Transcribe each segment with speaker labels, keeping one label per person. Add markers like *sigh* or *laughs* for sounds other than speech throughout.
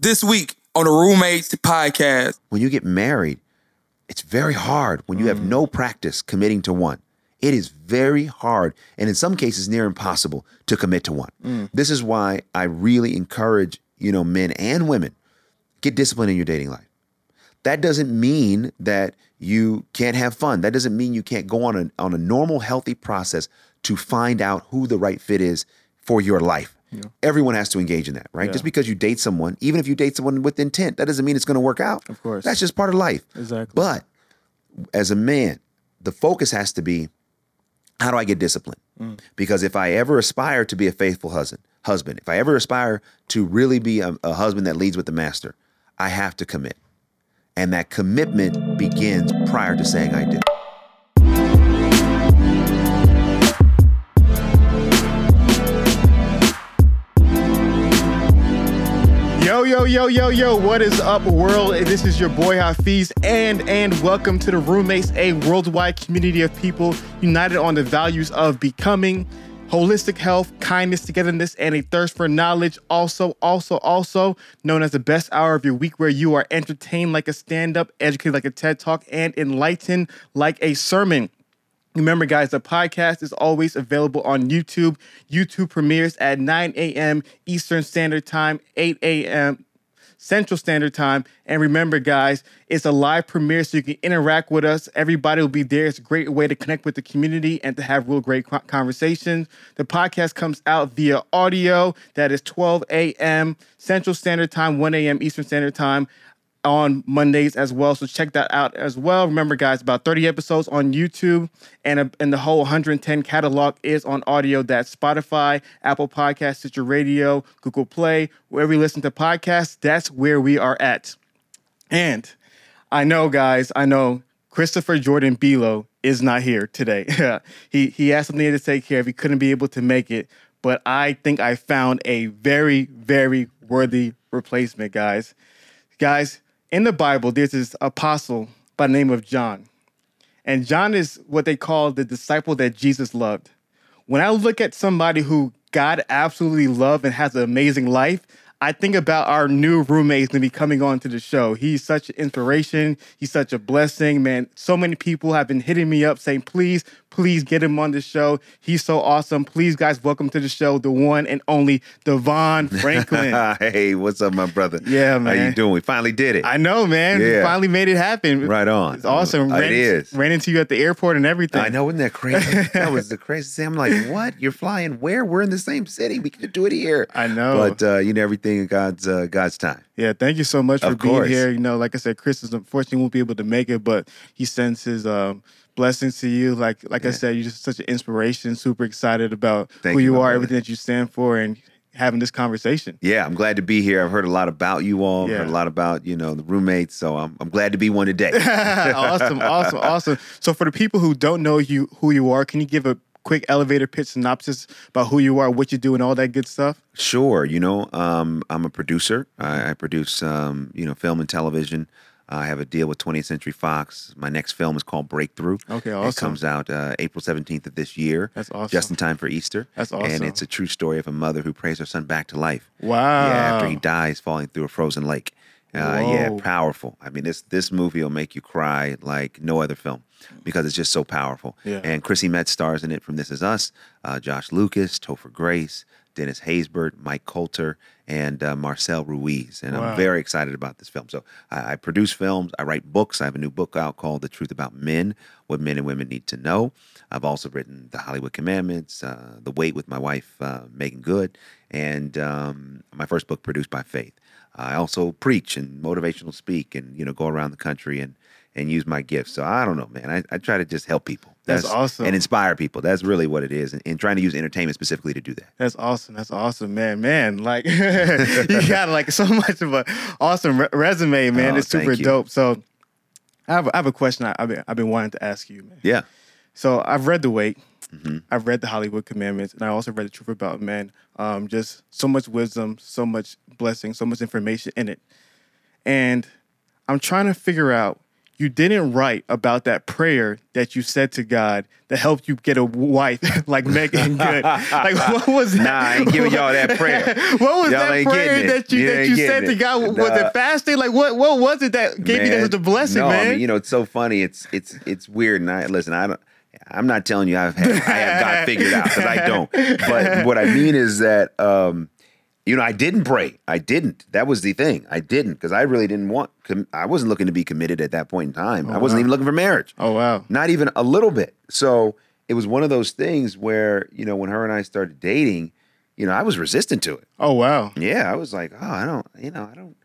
Speaker 1: This week on the Roommates Podcast.
Speaker 2: When you get married, it's very hard when you have mm. no practice committing to one. It is very hard, and in some cases, near impossible to commit to one. Mm. This is why I really encourage, you know, men and women get disciplined in your dating life. That doesn't mean that you can't have fun. That doesn't mean you can't go on a, on a normal, healthy process to find out who the right fit is for your life. Everyone has to engage in that, right? Just because you date someone, even if you date someone with intent, that doesn't mean it's going to work out.
Speaker 3: Of course.
Speaker 2: That's just part of life.
Speaker 3: Exactly.
Speaker 2: But as a man, the focus has to be how do I get disciplined?
Speaker 3: Mm.
Speaker 2: Because if I ever aspire to be a faithful husband, husband, if I ever aspire to really be a, a husband that leads with the master, I have to commit. And that commitment begins prior to saying I do.
Speaker 3: Yo, yo, yo, yo, what is up, world? This is your boy Hafeez, and and welcome to the Roommates, a worldwide community of people united on the values of becoming, holistic health, kindness, togetherness, and a thirst for knowledge. Also, also, also known as the best hour of your week where you are entertained like a stand-up, educated like a TED Talk, and enlightened like a sermon. Remember, guys, the podcast is always available on YouTube. YouTube premieres at 9 a.m. Eastern Standard Time, 8 a.m. Central Standard Time. And remember, guys, it's a live premiere, so you can interact with us. Everybody will be there. It's a great way to connect with the community and to have real great conversations. The podcast comes out via audio. That is 12 a.m. Central Standard Time, 1 a.m. Eastern Standard Time on Mondays as well. So check that out as well. Remember, guys, about 30 episodes on YouTube, and, a, and the whole 110 catalog is on audio. That's Spotify, Apple Podcasts, Stitcher Radio, Google Play, wherever you listen to podcasts. That's where we are at. And I know, guys, I know Christopher Jordan Bilo is not here today. *laughs* he he has something to take care of. He couldn't be able to make it, but I think I found a very very worthy replacement, guys. Guys, in the Bible, there's this apostle by the name of John. And John is what they call the disciple that Jesus loved. When I look at somebody who God absolutely loved and has an amazing life, I think about our new roommates to be coming on to the show. He's such an inspiration. He's such a blessing, man. So many people have been hitting me up saying, please, please get him on the show. He's so awesome. Please, guys, welcome to the show, the one and only Devon *laughs* Franklin.
Speaker 2: hey, what's up, my brother?
Speaker 3: Yeah, man.
Speaker 2: How you doing? We finally did it.
Speaker 3: I know, man.
Speaker 2: Yeah.
Speaker 3: Finally made it happen.
Speaker 2: right on.
Speaker 3: It's awesome. Ran,
Speaker 2: It is.
Speaker 3: Ran into you at the airport and everything.
Speaker 2: I know, isn't that crazy? that was *laughs* the craziest thing. I'm like, what? You're flying where? We're in the same city. We can do it here.
Speaker 3: I know.
Speaker 2: But uh, you know, everything in God's uh, God's time.
Speaker 3: Yeah, thank you so much for
Speaker 2: Of
Speaker 3: being here. You know, like I said, Chris is unfortunately won't be able to make it, but he sends his um, blessings to you. Like like I said, you're just such an inspiration. Super excited about
Speaker 2: Thank
Speaker 3: who
Speaker 2: you,
Speaker 3: you, are, everything that you stand for, and having this conversation.
Speaker 2: Yeah, I'm glad to be here. I've heard a lot about you all.
Speaker 3: Yeah.
Speaker 2: Heard a lot about you know the roommates. So I'm I'm glad to be one today. *laughs*
Speaker 3: awesome, awesome, awesome. So for the people who don't know you who you are, can you give a quick elevator pitch synopsis about who you are, what you do, and all that good stuff?
Speaker 2: Sure. You know, um, I'm a producer. I, I produce, um, you know, film and television. I have a deal with 20th Century Fox. My next film is called Breakthrough.
Speaker 3: Okay, awesome.
Speaker 2: It comes out uh, April 17th of this year.
Speaker 3: That's awesome.
Speaker 2: Just in time for Easter.
Speaker 3: That's awesome.
Speaker 2: And it's a true story of a mother who prays her son back to life.
Speaker 3: Wow.
Speaker 2: Yeah, after he dies falling through a frozen lake. Uh, yeah, powerful. I mean, this this movie will make you cry like no other film because it's just so powerful.
Speaker 3: Yeah.
Speaker 2: And Chrissy Metz stars in it from This Is Us. Uh, Josh Lucas, Topher Grace, Dennis Haysbert, Mike Colter, and uh, Marcel Ruiz. And
Speaker 3: Wow.
Speaker 2: I'm very excited about this film. So I, I produce films. I write books. I have a new book out called The Truth About Men: What Men and Women Need to Know. I've also written The Hollywood Commandments, uh, The Wait with my wife uh, Meagan Good, and um, my first book produced by Faith. I also preach and motivational speak, and you know go around the country and and use my gifts. So I don't know, man. I, I try to just help people.
Speaker 3: That's awesome.
Speaker 2: And inspire people. That's really what it is. And, and trying to use entertainment specifically to do that.
Speaker 3: That's awesome. That's awesome, man. Man, like *laughs* you got like so much of an awesome re- resume, man.
Speaker 2: Oh,
Speaker 3: it's super dope. So, I have, a, I have a question I, I've been I've been wanting to ask you, man.
Speaker 2: Yeah.
Speaker 3: So I've read The Wait.
Speaker 2: Mm-hmm.
Speaker 3: I've read the Hollywood Commandments, and I also read the Truth About Men. Um, just so much wisdom, so much blessing, so much information in it, and I'm trying to figure out you didn't write about that prayer that you said to God that helped you get a wife *laughs* like Meagan Good. *laughs* like what was that?
Speaker 2: Nah, I ain't giving y'all that prayer. *laughs*
Speaker 3: what was
Speaker 2: Y'all
Speaker 3: that prayer that you
Speaker 2: You
Speaker 3: that you said
Speaker 2: getting
Speaker 3: to
Speaker 2: it.
Speaker 3: God? Was
Speaker 2: Nah.
Speaker 3: it fasting? Like what what was it that gave you that
Speaker 2: Man,
Speaker 3: such a blessing,
Speaker 2: no,
Speaker 3: man?
Speaker 2: I mean, you know, it's so funny. It's it's it's weird. And I listen, I don't. I'm not telling you I've had, I have got *laughs* figured out because I don't. But what I mean is that um, you know I didn't pray. I didn't. That was the thing. I didn't because I really didn't want. Com- I wasn't looking to be committed at that point in time. I wasn't
Speaker 3: wow.
Speaker 2: even looking for marriage.
Speaker 3: oh wow.
Speaker 2: Not even a little bit. So it was one of those things where you know when her and I started dating, you know I was resistant to it.
Speaker 3: Oh wow.
Speaker 2: Yeah, I was like, oh, I don't, you know, I don't,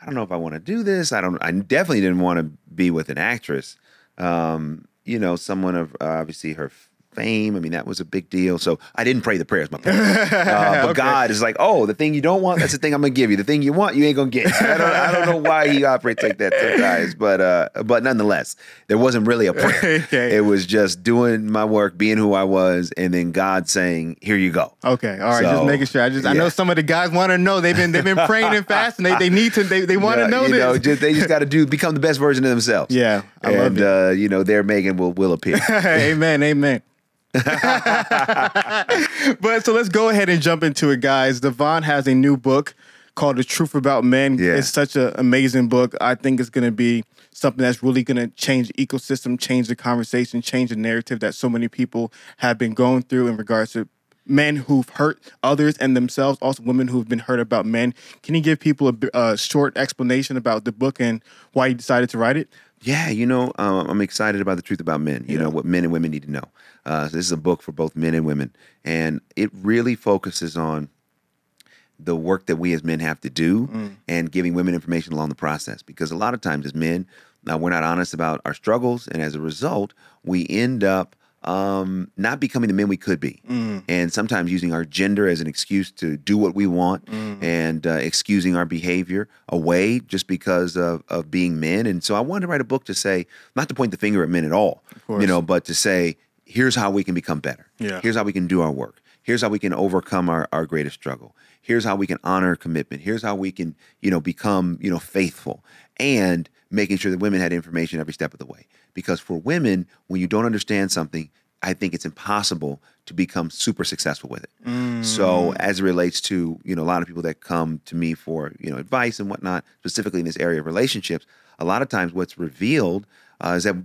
Speaker 2: I don't know if I want to do this. I don't. I definitely didn't want to be with an actress. Um, you know, someone of uh, obviously her fame. I mean, that was a big deal. So I didn't pray the prayers, my point. *laughs* Uh, but God is like, oh, the thing you don't want, that's the thing I'm gonna give you. The thing you want, you ain't gonna get. I don't, I don't know why he operates like that sometimes, but uh, but nonetheless, there wasn't really a prayer. *laughs*
Speaker 3: Okay.
Speaker 2: It was just doing my work, being who I was, and then God saying, "Here you go."
Speaker 3: Okay, all right, just making sure. I just I know some of the guys want to know. They've been they've been praying and fasting. They they need to they, they want to
Speaker 2: Yeah,
Speaker 3: know
Speaker 2: you
Speaker 3: this.
Speaker 2: Know, just, they just got to do become the best version of themselves. *laughs*
Speaker 3: Yeah, I love
Speaker 2: and
Speaker 3: it.
Speaker 2: uh, you know their Meagan will will appear.
Speaker 3: amen, amen. *laughs* but so let's go ahead and jump into it, guys. Devon has a new book called The Truth About Men.
Speaker 2: Yeah.
Speaker 3: It's such an amazing book. I think it's going to be something that's really going to change the ecosystem, change the conversation, change the narrative that so many people have been going through in regards to men who've hurt others and themselves, also women who've been hurt about men. Can you give people a, a uh, short explanation about the book and why you decided to write it?
Speaker 2: Yeah, you know, um, I'm excited about the truth about men. You know what men and women need to know. Uh, so this is a book for both men and women, and it really focuses on the work that we as men have to do and giving women information along the process. Because a lot of times as men, uh, we're not honest about our struggles, and as a result, we end up um, not becoming the men we could be, and sometimes using our gender as an excuse to do what we want and uh, excusing our behavior away just because of, of being men. And so I wanted to write a book to say, not to point the finger at men at all, you know, but to say, here's how we can become better.
Speaker 3: Yeah.
Speaker 2: Here's how we can do our work. Here's how we can overcome our, our greatest struggle. Here's how we can honor commitment. Here's how we can, you know, become, you know, faithful and making sure that women had information every step of the way. Because for women, when you don't understand something, I think it's impossible to become super successful with it. So as it relates to, you know, a lot of people that come to me for, you know, advice and whatnot, specifically in this area of relationships, a lot of times what's revealed uh, is that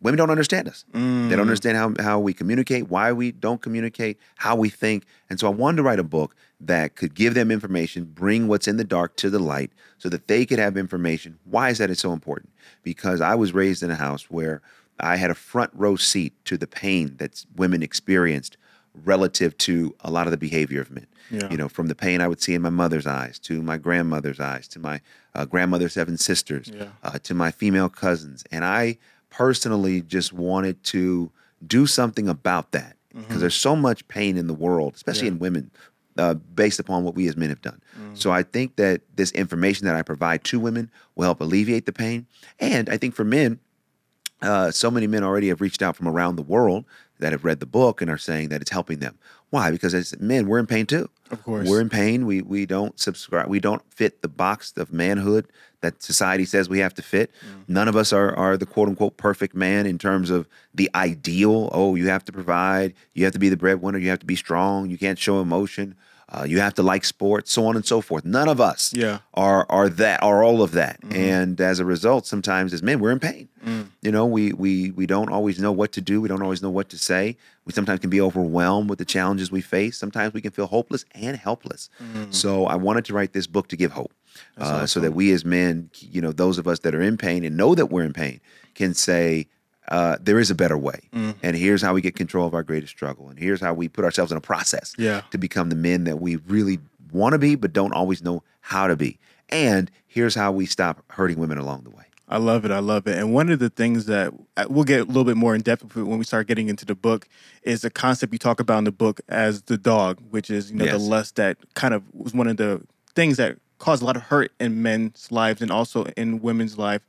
Speaker 2: women don't understand us. They don't understand how, how we communicate, why we don't communicate, how we think. And so I wanted to write a book that could give them information, bring what's in the dark to the light so that they could have information. Why is that it's so important? Because I was raised in a house where I had a front row seat to the pain that women experienced relative to a lot of the behavior of men.
Speaker 3: Yeah.
Speaker 2: You know, from the pain I would see in my mother's eyes, to my grandmother's eyes, to my uh, grandmother's seven sisters,
Speaker 3: Yeah.
Speaker 2: uh, to my female cousins. And I personally just wanted to do something about that because there's so much pain in the world, especially
Speaker 3: Yeah.
Speaker 2: in women, uh, based upon what we as men have done. So I think that this information that I provide to women will help alleviate the pain. And I think for men, uh, so many men already have reached out from around the world that have read the book and are saying that it's helping them. Why? Because as men, we're in pain too.
Speaker 3: Of course.
Speaker 2: we're in pain. We we don't subscribe. We don't fit the box of manhood that society says we have to fit. None of us are are the quote unquote perfect man in terms of the ideal. Oh, you have to provide. You have to be the breadwinner. You have to be strong. You can't show emotion. Uh, you have to like sports, so on and so forth. None of us
Speaker 3: Yeah.
Speaker 2: are are that are all of that. And as a result sometimes as men we're in pain. You know we we we don't always know what to do. We don't always know what to say. We sometimes can be overwhelmed with the challenges we face. Sometimes we can feel hopeless and helpless. So i wanted to write this book to give hope uh, so that we as men you know those of us that are in pain and know that we're in pain can say uh, there is a better way and here's how we get control of our greatest struggle and here's how we put ourselves in a process
Speaker 3: Yeah.
Speaker 2: to become the men that we really want to be, but don't always know how to be. And here's how we stop hurting women along the way.
Speaker 3: I love it. I love it. And one of the things that uh, we'll get a little bit more in depth when we start getting into the book is the concept you talk about in the book as the dog, which is you know the lust that kind of was one of the things that caused a lot of hurt in men's lives and also in women's life.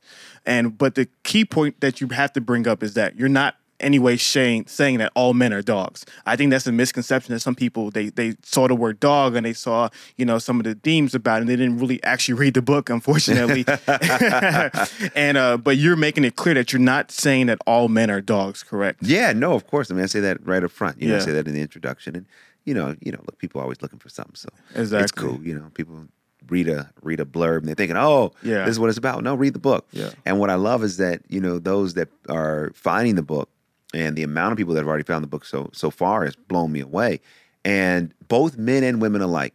Speaker 3: And but the key point that you have to bring up is that you're not any way saying saying that all men are dogs. I think that's a misconception that some people they they saw the word dog and they saw you know some of the themes about it and they didn't really actually *laughs* read the book, unfortunately. *laughs* and uh, but you're making it clear that you're not saying that all men are dogs, correct?
Speaker 2: Yeah, no, of course. I mean, I say that right up front. You know, I say that in the introduction, and you know, you know, look, people are always looking for something, so it's cool. You know, people read a read a blurb and they're thinking, oh,
Speaker 3: Yeah.
Speaker 2: this is what it's about. No, read the book.
Speaker 3: Yeah.
Speaker 2: And what I love is that you know those that are finding the book and the amount of people that have already found the book so so far has blown me away. And both men and women alike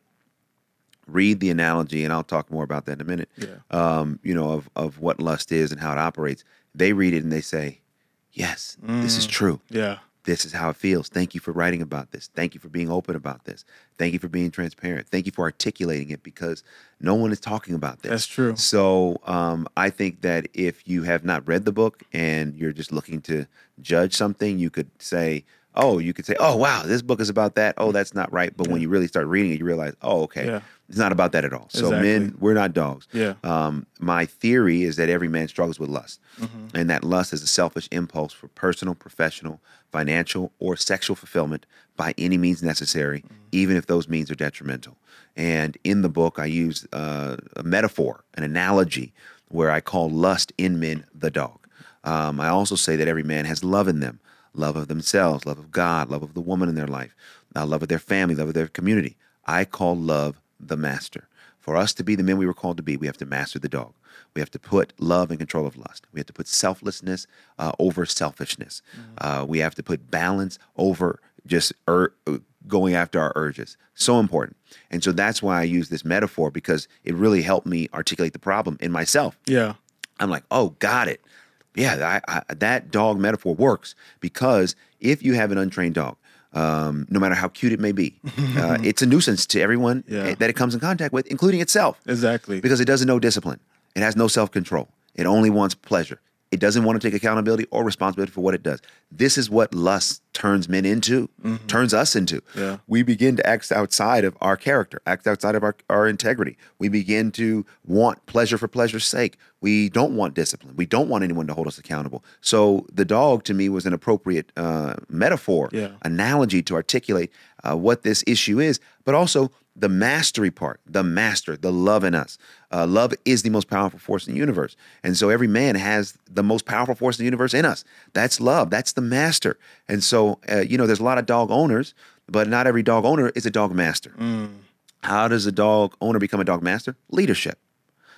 Speaker 2: read the analogy, and I'll talk more about that in a minute.
Speaker 3: Yeah.
Speaker 2: Um, you know, of of what lust is and how it operates. They read it and they say, Yes, this is true.
Speaker 3: Yeah.
Speaker 2: This is how it feels. Thank you for writing about this. Thank you for being open about this. Thank you for being transparent. Thank you for articulating it because no one is talking about this.
Speaker 3: That's true.
Speaker 2: So um, I think that if you have not read the book and you're just looking to judge something, you could say, oh, you could say, oh, wow, this book is about that. Oh, that's not right. But when you really start reading it, you realize, oh, okay,
Speaker 3: Yeah.
Speaker 2: it's not about that at all. So
Speaker 3: Exactly.
Speaker 2: men, we're not dogs.
Speaker 3: Yeah.
Speaker 2: Um, my theory is that every man struggles with lust,
Speaker 3: Mm-hmm.
Speaker 2: and that lust is a selfish impulse for personal, professional, financial, or sexual fulfillment by any means necessary,
Speaker 3: Mm-hmm.
Speaker 2: even if those means are detrimental. And in the book, I use uh, a metaphor, an analogy, where I call lust in men the dog. Um, I also say that every man has love in them love of themselves, love of God, love of the woman in their life, uh, love of their family, love of their community. I call love the master. For us to be the men we were called to be, we have to master the dog. We have to put love in control of lust. We have to put selflessness uh, over selfishness. Uh, we have to put balance over just ur- uh, going after our urges. So important. And so that's why I use this metaphor because it really helped me articulate the problem in myself.
Speaker 3: Yeah.
Speaker 2: I'm like, oh, got it. Yeah, I, I, that dog metaphor works because if you have an untrained dog, um, no matter how cute it may be, *laughs* uh, it's a nuisance to everyone
Speaker 3: Yeah.
Speaker 2: that it comes in contact with, including itself,
Speaker 3: Exactly.
Speaker 2: because it doesn't know discipline. It has no self control. It only wants pleasure. It doesn't want to take accountability or responsibility for what it does. This is what lust turns men into, turns us into.
Speaker 3: Mm-hmm. Yeah.
Speaker 2: We begin to act outside of our character, act outside of our, our integrity. We begin to want pleasure for pleasure's sake. We don't want discipline. We don't want anyone to hold us accountable. So the dog to me was an appropriate uh, metaphor,
Speaker 3: Yeah.
Speaker 2: analogy to articulate uh, what this issue is, but also the mastery part, the master, the love in us. Uh, love is the most powerful force in the universe. And so every man has the most powerful force in the universe in us. That's love. That's the master. And so, uh, you know, there's a lot of dog owners, but not every dog owner is a dog master. How does a dog owner become a dog master? Leadership.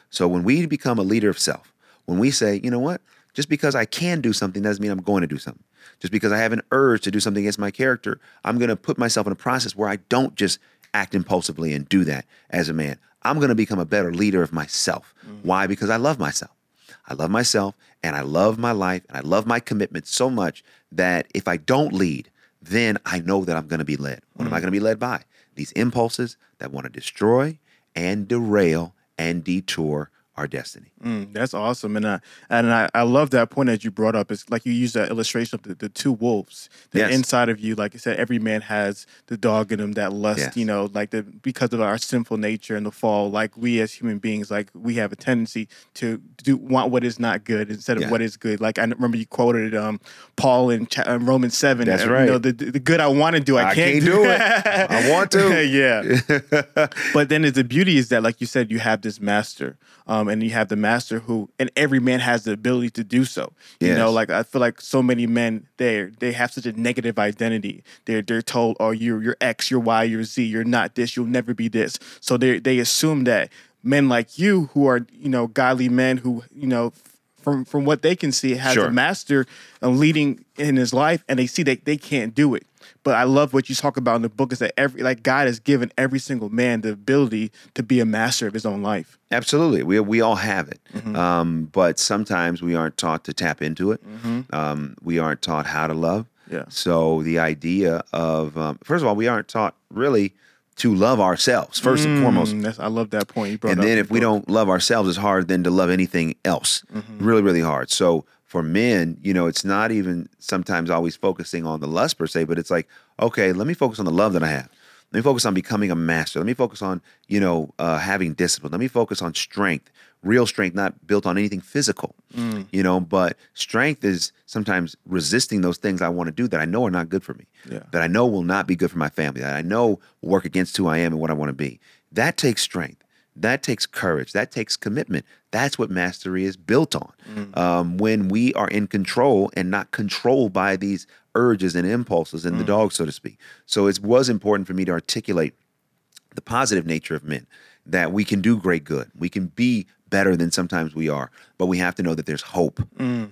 Speaker 2: So when we become a leader of self, when we say, you know what, just because I can do something doesn't mean I'm going to do something. Just because I have an urge to do something against my character, I'm going to put myself in a process where I don't just act impulsively and do that as a man. I'm going to become a better leader of myself. Mm-hmm. Why? Because I love myself. I love myself and I love my life and I love my commitment so much that if I don't lead, then I know that I'm going to be led. What am I mm. going to be led by? These impulses that want to destroy and derail and detour our destiny.
Speaker 3: Mm, that's awesome, and I and I, I love that point that you brought up. It's like you use that illustration of the, the two wolves. The
Speaker 2: Yes.
Speaker 3: inside of you, like I said, every man has the dog in him that lust.
Speaker 2: Yes.
Speaker 3: You know, like the because of our sinful nature and the fall. Like we as human beings, like we have a tendency to do want what is not good instead of
Speaker 2: Yeah.
Speaker 3: what is good. Like I remember you quoted um, Paul in cha- um, Romans seven.
Speaker 2: That's
Speaker 3: uh,
Speaker 2: right.
Speaker 3: You know, the, the good I want to do, I,
Speaker 2: I can't do it. *laughs* I want to.
Speaker 3: yeah. *laughs* but then the beauty is that, like you said, you have this master, um, Um, and you have the master who, and every man has the ability to do so. You know, like I feel like so many men there, they have such a negative identity. They're they're told, oh, you're you're X, you're Y, you're Z, you're not this, you'll never be this. So they they assume that men like you, who are you know godly men, who you know. From from what they can see, has
Speaker 2: Sure.
Speaker 3: a master leading in his life, and they see that they can't do it. But I love what you talk about in the book is that every like God has given every single man the ability to be a master of his own life.
Speaker 2: Absolutely, we we all have it,
Speaker 3: Mm-hmm.
Speaker 2: um, but sometimes we aren't taught to tap into it. Um, we aren't taught how to love.
Speaker 3: Mm-hmm. Yeah.
Speaker 2: So the idea of um, first of all, we aren't taught really to love ourselves first and foremost.
Speaker 3: Mm, I love that point you brought
Speaker 2: and then if we don't love ourselves it's hard then to love anything else
Speaker 3: Mm-hmm.
Speaker 2: really really hard so for men you know it's not even sometimes always focusing on the lust per se but it's like okay let me focus on the love that i have Let me focus on becoming a master. Let me focus on, you know, uh, having discipline. Let me focus on strength, real strength, not built on anything physical, mm. you know. But strength is sometimes resisting those things I want to do that I know are not good for me,
Speaker 3: Yeah.
Speaker 2: that I know will not be good for my family, that I know will work against who I am and what I want to be. That takes strength. That takes courage. That takes commitment. That's what mastery is built on. Mm. Um, when we are in control and not controlled by these urges and impulses and the mm. dog, so to speak. So it was important for me to articulate the positive nature of men that we can do great good. We can be better than sometimes we are, but we have to know that there's hope.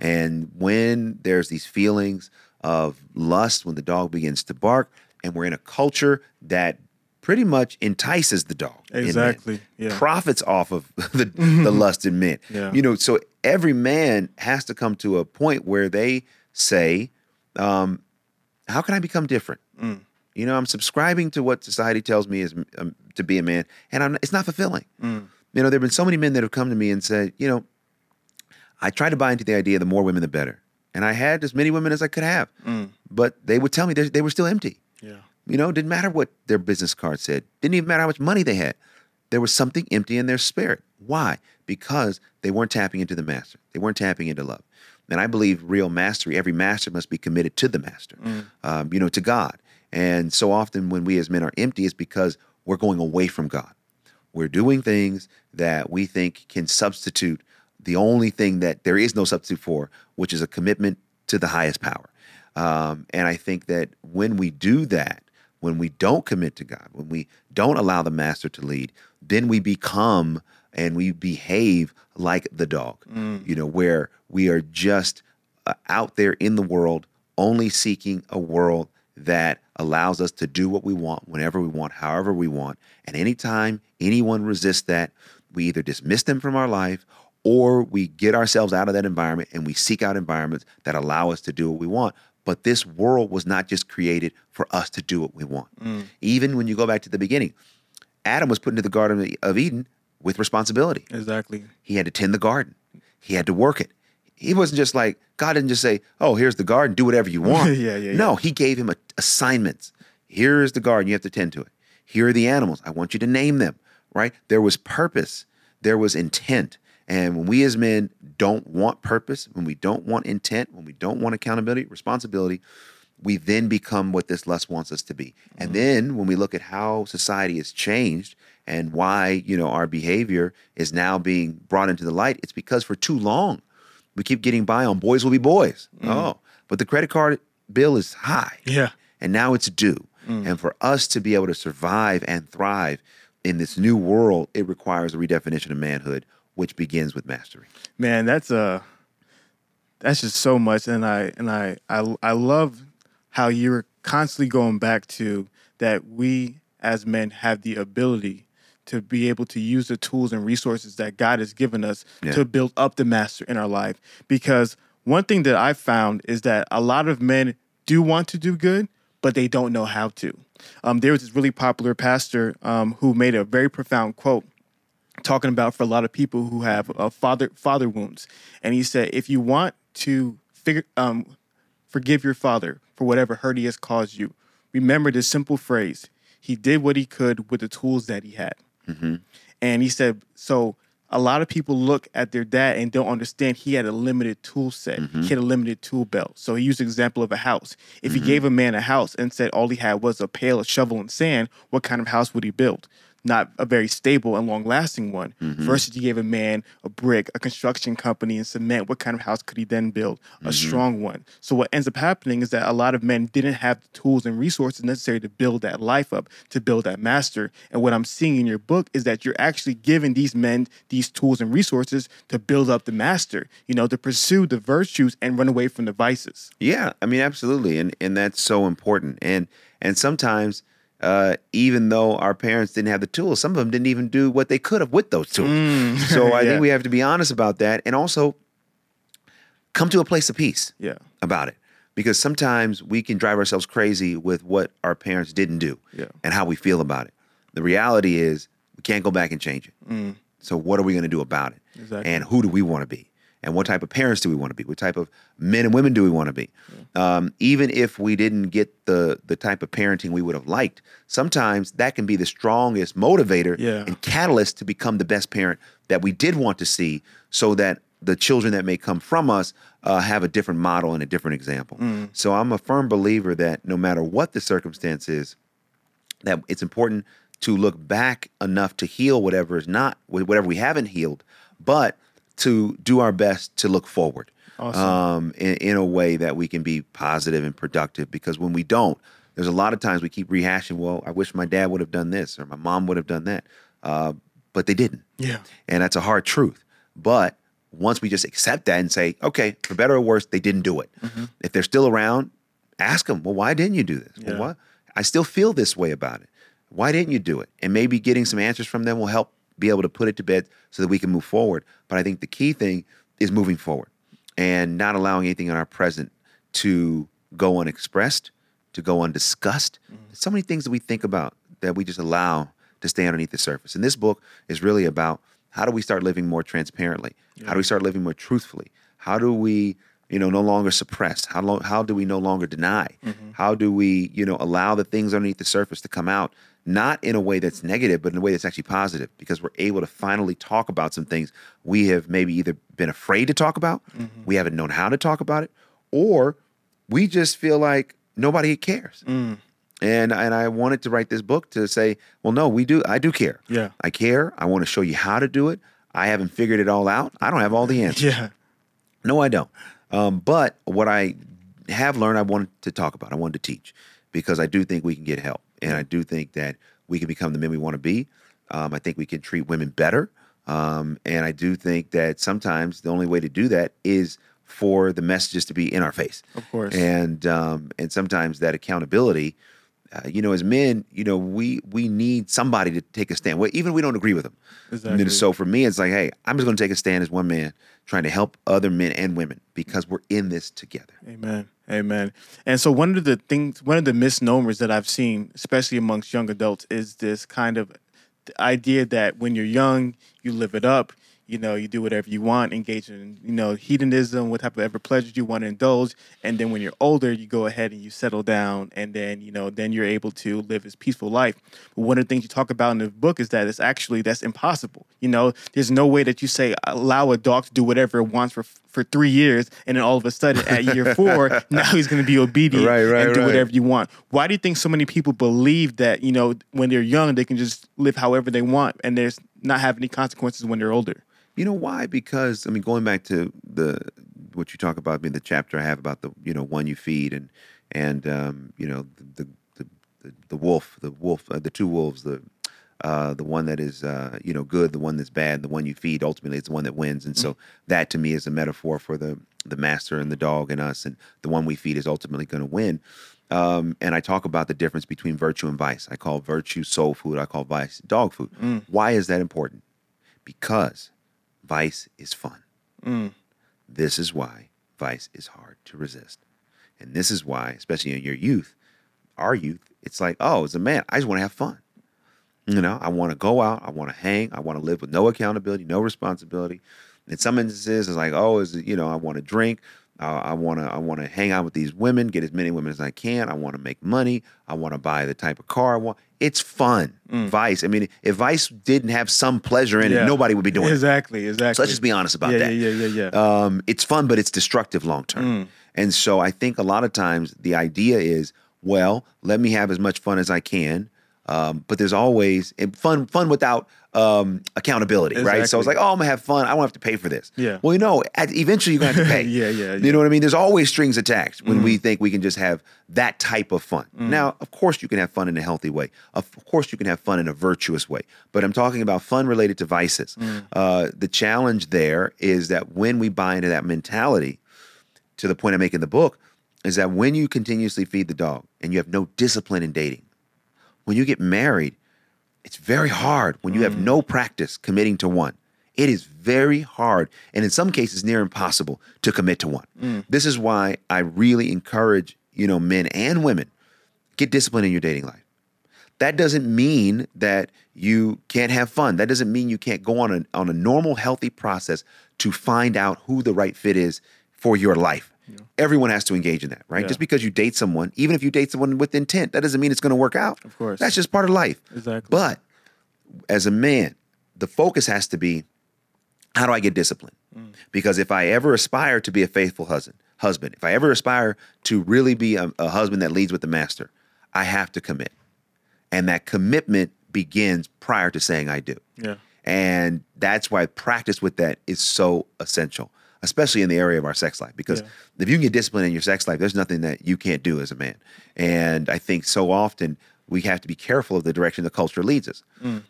Speaker 2: And when there's these feelings of lust, when the dog begins to bark, and we're in a culture that pretty much entices the dog.
Speaker 3: Exactly, yeah.
Speaker 2: Profits off of *laughs* the, *laughs* the lust in men.
Speaker 3: Yeah.
Speaker 2: You know, so every man has to come to a point where they say, um, how can I become different? You know, I'm subscribing to what society tells me is um, to be a man, and I'm, it's not fulfilling. You know, there have been so many men that have come to me and said, you know, I tried to buy into the idea the more women, the better. And I had as many women as I could have. But they would tell me they, they were still empty.
Speaker 3: Yeah.
Speaker 2: You know, didn't matter what their business card said. Didn't even matter how much money they had. There was something empty in their spirit. Why? Because they weren't tapping into the master. They weren't tapping into love. And I believe real mastery, every master must be committed to the master, um, you know, to God. And so often when we as men are empty, it's because we're going away from God. We're doing things that we think can substitute the only thing that there is no substitute for, which is a commitment to the highest power. Um, and I think that when we do that, when we don't commit to God, when we don't allow the master to lead, then we become and we behave like the dog, you know, where we are just uh, out there in the world, only seeking a world that allows us to do what we want, whenever we want, however we want. And anytime anyone resists that, we either dismiss them from our life or we get ourselves out of that environment and we seek out environments that allow us to do what we want. But this world was not just created for us to do what we want. Mm. Even when you go back to the beginning, Adam was put into the Garden of Eden with responsibility.
Speaker 3: Exactly.
Speaker 2: He had to tend the garden. He had to work it. He wasn't just like God didn't just say, "Oh, here's the garden, do whatever you *laughs* want."
Speaker 3: Yeah, yeah,
Speaker 2: No, He gave him a, assignments. Here is the garden, you have to tend to it. Here are the animals. I want you to name them. Right? There was purpose. There was intent. And when we as men don't want purpose, when we don't want intent, when we don't want accountability, responsibility, we then become what this lust wants us to be. And mm-hmm. then when we look at how society has changed and why, you know, our behavior is now being brought into the light, it's because for too long we keep getting by on boys will be boys. Oh, but the credit card bill is high.
Speaker 3: Yeah.
Speaker 2: And now it's due. And for us to be able to survive and thrive in this new world, it requires a redefinition of manhood, which begins with mastery.
Speaker 3: man that's uh that's just so much and i and i i, I love how you're constantly going back to that we as men have the ability to be able to use the tools and resources that god has given us
Speaker 2: Yeah.
Speaker 3: to build up the master in our life because one thing that i found is that a lot of men do want to do good but they don't know how to um, there was this really popular pastor um, who made a very profound quote talking about for a lot of people who have uh, father father wounds, and he said if you want to figure um, forgive your father for whatever hurt he has caused you, remember this simple phrase: he did what he could with the tools that he had. Mm-hmm. And he said so. A lot of people look at their dad and don't understand he had a limited tool set. He mm-hmm. had a limited tool belt. So he used the example of a house. If he mm-hmm. gave a man a house and said all he had was a pail, a shovel, and sand, what kind of house would he build? Not a very stable and long lasting one. Mm-hmm. Versus you gave a man a brick, a construction company, and cement, what kind of house could he then build? A mm-hmm. strong one. So what ends up happening is that a lot of men didn't have the tools and resources necessary to build that life up, to build that master. And what I'm seeing in your book is that you're actually giving these men these tools and resources to build up the master, you know, to pursue the virtues and run away from the vices.
Speaker 2: Yeah, I mean, absolutely, and and that's so important. And and sometimes, uh, even though our parents didn't have the tools, some of them didn't even do what they could have with those tools. So *laughs* I
Speaker 3: Yeah.
Speaker 2: think we have to be honest about that, and also come to a place of peace
Speaker 3: Yeah.
Speaker 2: about it, because sometimes we can drive ourselves crazy with what our parents didn't do
Speaker 3: Yeah.
Speaker 2: and how we feel about it. The reality is we can't go back and change it. So what are we going to do about it?
Speaker 3: Exactly.
Speaker 2: And who do we want to be? And what type of parents do we want to be? What type of men and women do we want to be? Um, even if we didn't get the the type of parenting we would have liked, sometimes that can be the strongest motivator
Speaker 3: Yeah.
Speaker 2: and catalyst to become the best parent that we did want to see, so that the children that may come from us uh, have a different model and a different example. So I'm a firm believer that no matter what the circumstance is, that it's important to look back enough to heal whatever is not whatever we haven't healed, but to do our best to look forward um, in, in a way that we can be positive and productive. Because when we don't, there's a lot of times we keep rehashing. Well, I wish my dad would have done this or my mom would have done that, uh, but they didn't.
Speaker 3: Yeah.
Speaker 2: And that's a hard truth. But once we just accept that and say, okay, for better or worse, they didn't do it. If they're still around, ask them, well, why didn't you do this?
Speaker 3: Yeah.
Speaker 2: Well, why? I still feel this way about it. Why didn't you do it? And maybe getting some answers from them will help be able to put it to bed so that we can move forward. But I think the key thing is moving forward and not allowing anything in our present to go unexpressed, to go undiscussed. Mm-hmm. So many things that we think about that we just allow to stay underneath the surface. And this book is really about how do we start living more transparently? How do we start living more truthfully? How do we, you know, no longer suppress? How long, how do we no longer deny? Mm-hmm. How do we, you know, allow the things underneath the surface to come out, not in a way that's negative, but in a way that's actually positive, because we're able to finally talk about some things we have maybe either been afraid to talk about, we haven't known how to talk about it, or we just feel like nobody cares. And and I wanted to write this book to say, well, no, we do. I do care.
Speaker 3: Yeah.
Speaker 2: I care. I want to show you how to do it. I haven't figured it all out. I don't have all the *laughs* answers.
Speaker 3: Yeah.
Speaker 2: No, I don't. Um, but what I have learned, I wanted to talk about. I wanted to teach because I do think we can get help, and I do think that we can become the men we want to be. Um, I think we can treat women better, um, and I do think that sometimes the only way to do that is for the messages to be in our face.
Speaker 3: Of course.
Speaker 2: And um, and sometimes that accountability. Uh, you know, as men, you know, we we need somebody to take a stand. Well, even if we don't agree with them.
Speaker 3: Exactly.
Speaker 2: And so for me, it's like, hey, I'm just going to take a stand as one man, trying to help other men and women because we're in this together.
Speaker 3: Amen. Amen. And so one of the things, one of the misnomers that I've seen, especially amongst young adults, is this kind of idea that when you're young, you live it up. You know, you do whatever you want, engage in, you know, hedonism, what type of ever pleasures you want to indulge. And then when you're older, you go ahead and you settle down and then, you know, then you're able to live this peaceful life. But one of the things you talk about in the book is that it's actually, that's impossible. You know, there's no way that you say, allow a dog to do whatever it wants for, for three years. And then all of a sudden at year *laughs* four, now he's going to be obedient
Speaker 2: Right, right,
Speaker 3: and do
Speaker 2: right.
Speaker 3: whatever you want. Why do you think so many people believe that, you know, when they're young, they can just live however they want and there's not have any consequences when they're older?
Speaker 2: You know why? Because I mean, going back to the what you talk about, I mean, the chapter I have about the you know one you feed and and um, you know the the the, the wolf, the wolf, uh, the two wolves, the uh, the one that is uh, you know good, the one that's bad, the one you feed. Ultimately, it's the one that wins. And so that to me is a metaphor for the the master and the dog and us, and the one we feed is ultimately going to win. Um, and I talk about the difference between virtue and vice. I call virtue soul food. I call vice dog food. Why is that important? Because vice is fun. Mm. This is why vice is hard to resist. And this is why, especially in your youth, our youth, it's like, oh, as a man, I just want to have fun. You know, I want to go out, I want to hang, I want to live with no accountability, no responsibility. In some instances, it's like, oh, is it, you know, I want to drink, Uh, I want to, I want to hang out with these women, get as many women as I can. I want to make money. I want to buy the type of car I want. It's fun. Mm. Vice. I mean, if Vice didn't have some pleasure in
Speaker 3: Yeah.
Speaker 2: it, nobody would be doing it.
Speaker 3: Exactly, exactly.
Speaker 2: So let's just be honest about
Speaker 3: yeah,
Speaker 2: that.
Speaker 3: Yeah, yeah, yeah, yeah.
Speaker 2: Um, it's fun, but it's destructive long term. Mm. And so I think a lot of times the idea is, well, let me have as much fun as I can. Um, but there's always fun, fun without um, accountability, right? So it's
Speaker 3: Exactly.
Speaker 2: like, oh, I'm gonna have fun. I won't have to pay for this.
Speaker 3: Yeah.
Speaker 2: Well, you know, at, eventually you're gonna have to pay. *laughs*
Speaker 3: Yeah, yeah,
Speaker 2: You know what I mean? There's always strings attached when
Speaker 3: Mm-hmm.
Speaker 2: we think we can just have that type of fun.
Speaker 3: Mm.
Speaker 2: Now, of course, you can have fun in a healthy way. Of course, you can have fun in a virtuous way. But I'm talking about fun related to vices.
Speaker 3: Mm.
Speaker 2: Uh, the challenge there is that when we buy into that mentality, to the point I make in the book, is that when you continuously feed the dog and you have no discipline in dating, when you get married, it's very hard when you have mm. no practice committing to one. It is very hard, and in some cases, near impossible to commit to one. Mm. This is why I really encourage you know men and women get discipline in your dating life. That doesn't mean that you can't have fun. That doesn't mean you can't go on a on a normal, healthy process to find out who the right fit is for your life. Everyone has to engage in that, right?
Speaker 3: Yeah.
Speaker 2: Just because you date someone, even if you date someone with intent, that doesn't mean it's going to work out.
Speaker 3: Of course.
Speaker 2: That's just part of life.
Speaker 3: Exactly.
Speaker 2: But as a man, the focus has to be how do I get disciplined?
Speaker 3: Mm.
Speaker 2: Because if I ever aspire to be a faithful husband, husband, if I ever aspire to really be a, a husband that leads with the master, I have to commit. And that commitment begins prior to saying I do.
Speaker 3: Yeah.
Speaker 2: And that's why practice with that is so essential, especially in the area of our sex life. Because
Speaker 3: Yeah.
Speaker 2: if you can get discipline in your sex life, there's nothing that you can't do as a man. And I think so often we have to be careful of the direction the culture leads us. Mm.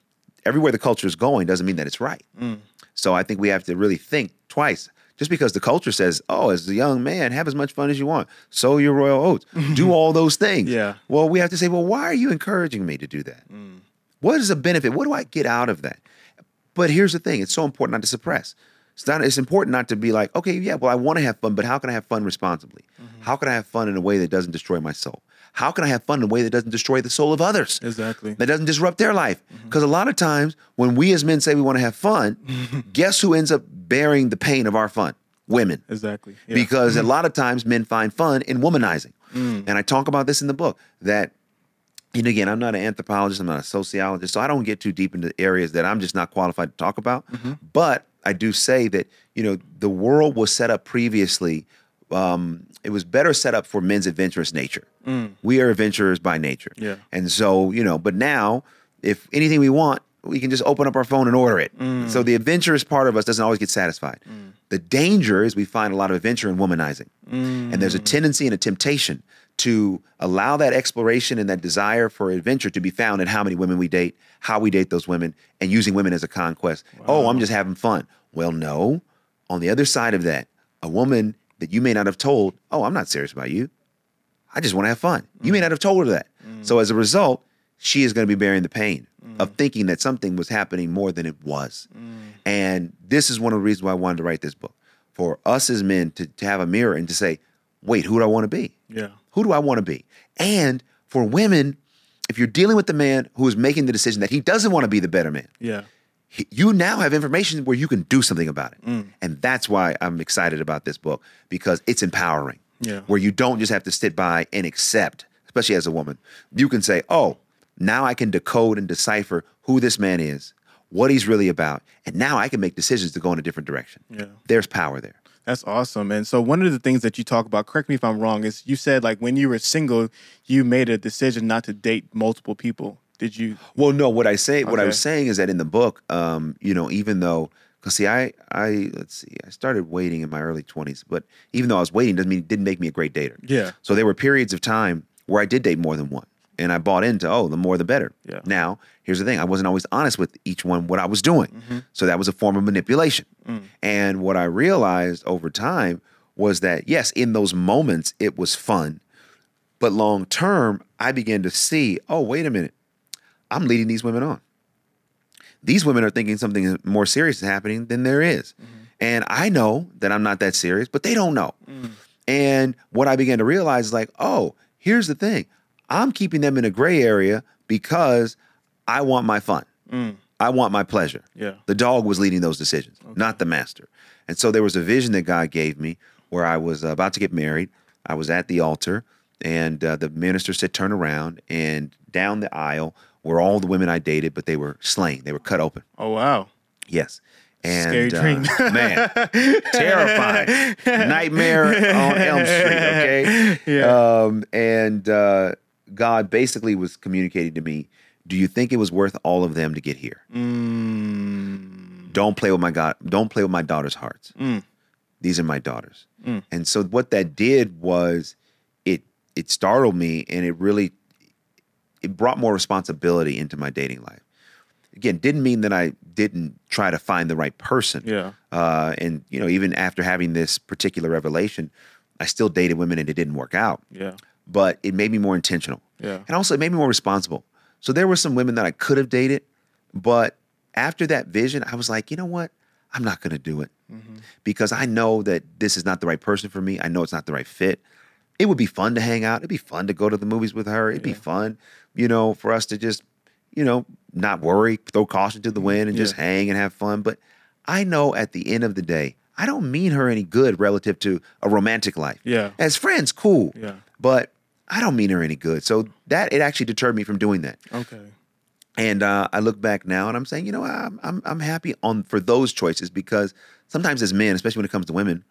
Speaker 2: Everywhere the culture is going doesn't mean that it's right. Mm. So I think we have to really think twice. Just because the culture says, "Oh, as a young man, have as much fun as you want, sow your royal oats, *laughs* do all those things."
Speaker 3: Yeah.
Speaker 2: Well, we have to say, "Well, why are you encouraging me to do that? Mm. What is the benefit? What do I get out of that?" But here's the thing: it's so important not to suppress. It's not. It's important not to be like, "Okay, yeah, well, I want to have fun, but how can I have fun responsibly? Mm-hmm. How can I have fun in a way that doesn't destroy my soul? How can I have fun in a way that doesn't destroy the soul of others?"
Speaker 3: Exactly.
Speaker 2: that doesn't disrupt their life. Mm-hmm. Because a lot of times when we as men say we want to have fun, *laughs* guess who ends up bearing the pain of our fun? Women.
Speaker 3: Exactly. Yeah.
Speaker 2: Because a mm-hmm. lot of times men find fun in womanizing. Mm. And I talk about this in the book that, and again, I'm not an anthropologist, I'm not a sociologist, so I don't get too deep into areas that I'm just not qualified to talk about. But I do say that, you know, the world was set up previously. Um, it was better set up for men's adventurous nature. Mm. We are adventurers by nature.
Speaker 3: Yeah.
Speaker 2: And so, you know, but now, if anything we want, we can just open up our phone and order it. Mm. So the adventurous part of us doesn't always get satisfied. Mm. The danger is we find a lot of adventure in womanizing. And there's a tendency and a temptation to allow that exploration and that desire for adventure to be found in how many women we date, how we date those women, and using women as a conquest. Oh, I'm just having fun. Well, no. On the other side of that, a woman that you may not have told, oh, I'm not serious about you. I just want to have fun. You may mm. not have told her that. Mm. So as a result, she is going to be bearing the pain of mm. thinking that something was happening more than it was. And this is one of the reasons why I wanted to write this book. For us as men to, to have a mirror and to say, wait, who do I want to be?
Speaker 3: Yeah.
Speaker 2: Who do I want to be? And for women, if you're dealing with the man who is making the decision that he doesn't want to be the better man,
Speaker 3: Yeah.
Speaker 2: he- you now have information where you can do something about it. Mm. And that's why I'm excited about this book because it's empowering.
Speaker 3: Yeah.
Speaker 2: Where you don't just have to sit by and accept, especially as a woman. You can say, "Oh, now I can decode and decipher who this man is, what he's really about, and now I can make decisions to go in a different direction."
Speaker 3: Yeah.
Speaker 2: There's power there.
Speaker 3: That's awesome. And so one of the things that you talk about, correct me if I'm wrong, is you said like when you were single, you made a decision not to date multiple people. Did you?
Speaker 2: Well, no, what I say, what I
Speaker 3: Okay.
Speaker 2: was saying is that in the book, um, you know, even though, because see, I, I, let's see, I started waiting in my early twenties, but even though I was waiting, doesn't mean it didn't make me a great dater.
Speaker 3: Yeah.
Speaker 2: So there were periods of time where I did date more than one, and I bought into, oh, the more the better.
Speaker 3: Yeah.
Speaker 2: Now, here's the thing: I wasn't always honest with each one what I was doing, mm-hmm. so that was a form of manipulation. Mm. And what I realized over time was that yes, in those moments it was fun, but long term, I began to see, oh, wait a minute. I'm leading these women on. These women are thinking something more serious is happening than there is. Mm-hmm. And I know that I'm not that serious, but they don't know. Mm. And what I began to realize is like, oh, here's the thing. I'm keeping them in a gray area because I want my fun. I want my pleasure.
Speaker 3: Yeah.
Speaker 2: The dog was leading those decisions, not the master. And so there was a vision that God gave me where I was about to get married. I was at the altar, and uh, the minister said, Turn around. And down the aisle were all the women I dated, but they were slain, they were cut open.
Speaker 3: Oh wow.
Speaker 2: Yes. And
Speaker 3: Scary dream.
Speaker 2: uh, *laughs* man, *laughs* terrifying. Nightmare on Elm Street, okay? *laughs*
Speaker 3: Yeah.
Speaker 2: Um, and uh, God basically was communicating to me, do you think it was worth all of them to get here?
Speaker 3: Mm.
Speaker 2: Don't play with my God, don't play with my daughter's hearts.
Speaker 3: Mm.
Speaker 2: These are my daughters. And so what that did was it it startled me and it really it brought more responsibility into my dating life. Again, didn't mean that I didn't try to find the right person.
Speaker 3: Yeah.
Speaker 2: Uh, and you know, even after having this particular revelation, I still dated women and it didn't work out.
Speaker 3: Yeah.
Speaker 2: But it made me more intentional.
Speaker 3: Yeah.
Speaker 2: And also it made me more responsible. So there were some women that I could have dated, but after that vision, I was like, you know what? I'm not going to do it mm-hmm. because I know that this is not the right person for me. I know it's not the right fit. it would be fun to hang out. It'd be fun to go to the movies with her. It'd be fun, you know, for us to just, you know, not worry, throw caution to the mm-hmm. wind and just hang and have fun. But I know at the end of the day, I don't mean her any good relative to a romantic life.
Speaker 3: Yeah.
Speaker 2: As friends, cool.
Speaker 3: Yeah.
Speaker 2: But I don't mean her any good. So that it actually deterred me from doing that.
Speaker 3: Okay.
Speaker 2: And uh, I look back now and I'm saying, you know, I'm, I'm I'm happy on for those choices because sometimes as men, especially when it comes to women,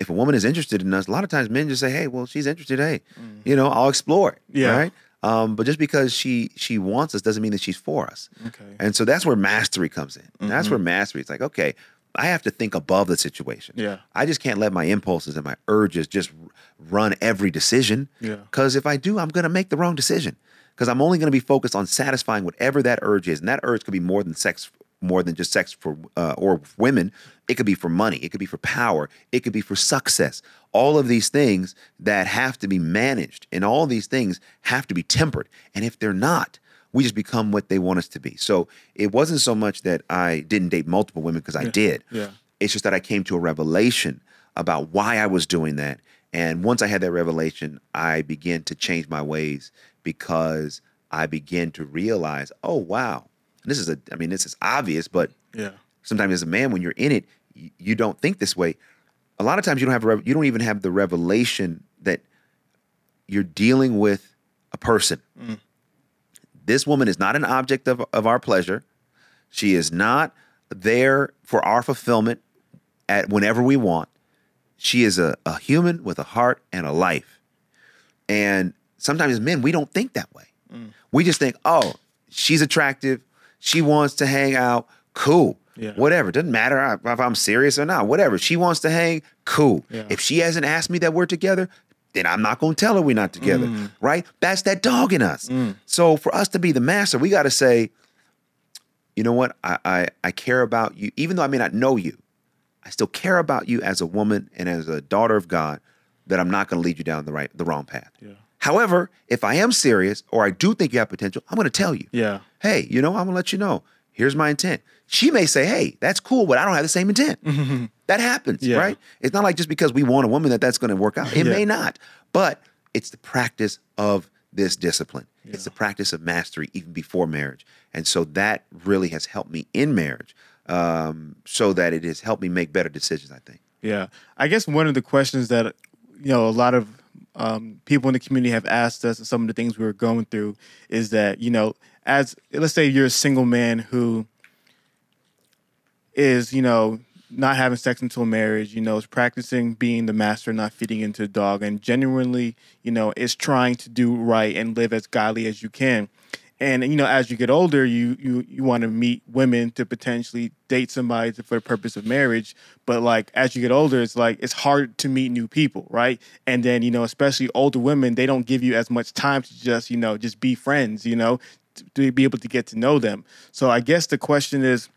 Speaker 2: if a woman is interested in us, a lot of times men just say, hey, well, she's interested. Hey, you know, I'll explore it.
Speaker 3: Mm. Yeah.
Speaker 2: Right. Um, but just because she she wants us doesn't mean that she's for us.
Speaker 3: Okay.
Speaker 2: And so that's where mastery comes in. That's
Speaker 3: Mm-hmm.
Speaker 2: where mastery. It's like, okay, I have to think above the situation.
Speaker 3: Yeah.
Speaker 2: I just can't let my impulses and my urges just run every decision.
Speaker 3: Yeah.
Speaker 2: Because if I do, I'm going to make the wrong decision. Because I'm only going to be focused on satisfying whatever that urge is, and that urge could be more than sex, more than just sex for uh, or women. It could be for money. It could be for power. It could be for success. All of these things that have to be managed, and all these things have to be tempered. And if they're not, we just become what they want us to be. So it wasn't so much that I didn't date multiple women because I did.
Speaker 3: Yeah.
Speaker 2: It's just that I came to a revelation about why I was doing that. And once I had that revelation, I began to change my ways because I began to realize, oh wow, this is a I mean, this is obvious, but
Speaker 3: Yeah.
Speaker 2: sometimes as a man, when you're in it, you, you don't think this way. A lot of times you don't have a you don't even have the revelation that you're dealing with a person. Mm. This woman is not an object of, of our pleasure. She is not there for our fulfillment at whenever we want. She is a, a human with a heart and a life. And sometimes men, we don't think that way. Mm. We just think, oh, she's attractive. She wants to hang out. Cool.
Speaker 3: Yeah.
Speaker 2: Whatever. Doesn't matter if I'm serious or not. Whatever. She wants to hang. Cool.
Speaker 3: Yeah.
Speaker 2: If she hasn't asked me that we're together, then I'm not going to tell her we're not together. Mm. Right? That's that dog in us. Mm. So for us to be the master, we got to say, you know what? I, I I care about you, even though I may not know you. I still care about you as a woman and as a daughter of God. That I'm not going to lead you down the right, the wrong path.
Speaker 3: Yeah.
Speaker 2: However, if I am serious or I do think you have potential, I'm going to tell you.
Speaker 3: Yeah.
Speaker 2: Hey, you know, I'm going to let you know. Here's my intent. She may say, "Hey, that's cool, but I don't have the same intent." *laughs* That happens,
Speaker 3: Yeah.
Speaker 2: right? It's not like just because we want a woman that that's going to work out. It
Speaker 3: Yeah.
Speaker 2: may not, but it's the practice of this discipline. It's the practice of mastery even before marriage, and so that really has helped me in marriage, um, so that it has helped me make better decisions. I think.
Speaker 3: Yeah, I guess one of the questions that you know a lot of um, people in the community have asked us, and some of the things we were going through, is that you know, as let's say you're a single man who is you know not having sex until marriage, you know, is practicing being the master, not feeding into the dog, and genuinely, you know, is trying to do right and live as godly as you can. And you know, as you get older, you you you want to meet women to potentially date somebody for the purpose of marriage. But like as you get older, it's like it's hard to meet new people, right? And then you know, especially older women, they don't give you as much time to just you know just be friends, you know, to, be able to get to know them. So I guess the question is,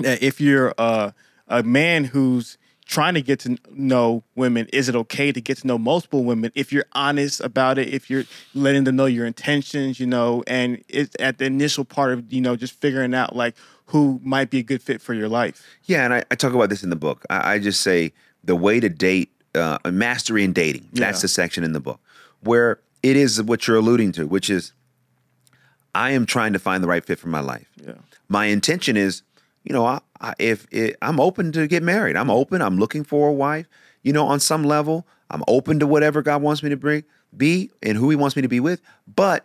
Speaker 3: if you're a, a man who's trying to get to know women, is it okay to get to know multiple women if you're honest about it, if you're letting them know your intentions, you know, and it's at the initial part of, you know, just figuring out like who might be a good fit for your life.
Speaker 2: Yeah, and I, I talk about this in the book. I, I just say the way to date, uh, mastery in dating. That's
Speaker 3: Yeah.
Speaker 2: the section in the book where it is what you're alluding to, which is I am trying to find the right fit for my life.
Speaker 3: Yeah.
Speaker 2: My intention is, you know, I, I, if it, I'm open to get married, I'm open. I'm looking for a wife. You know, on some level, I'm open to whatever God wants me to bring, be, and who He wants me to be with. But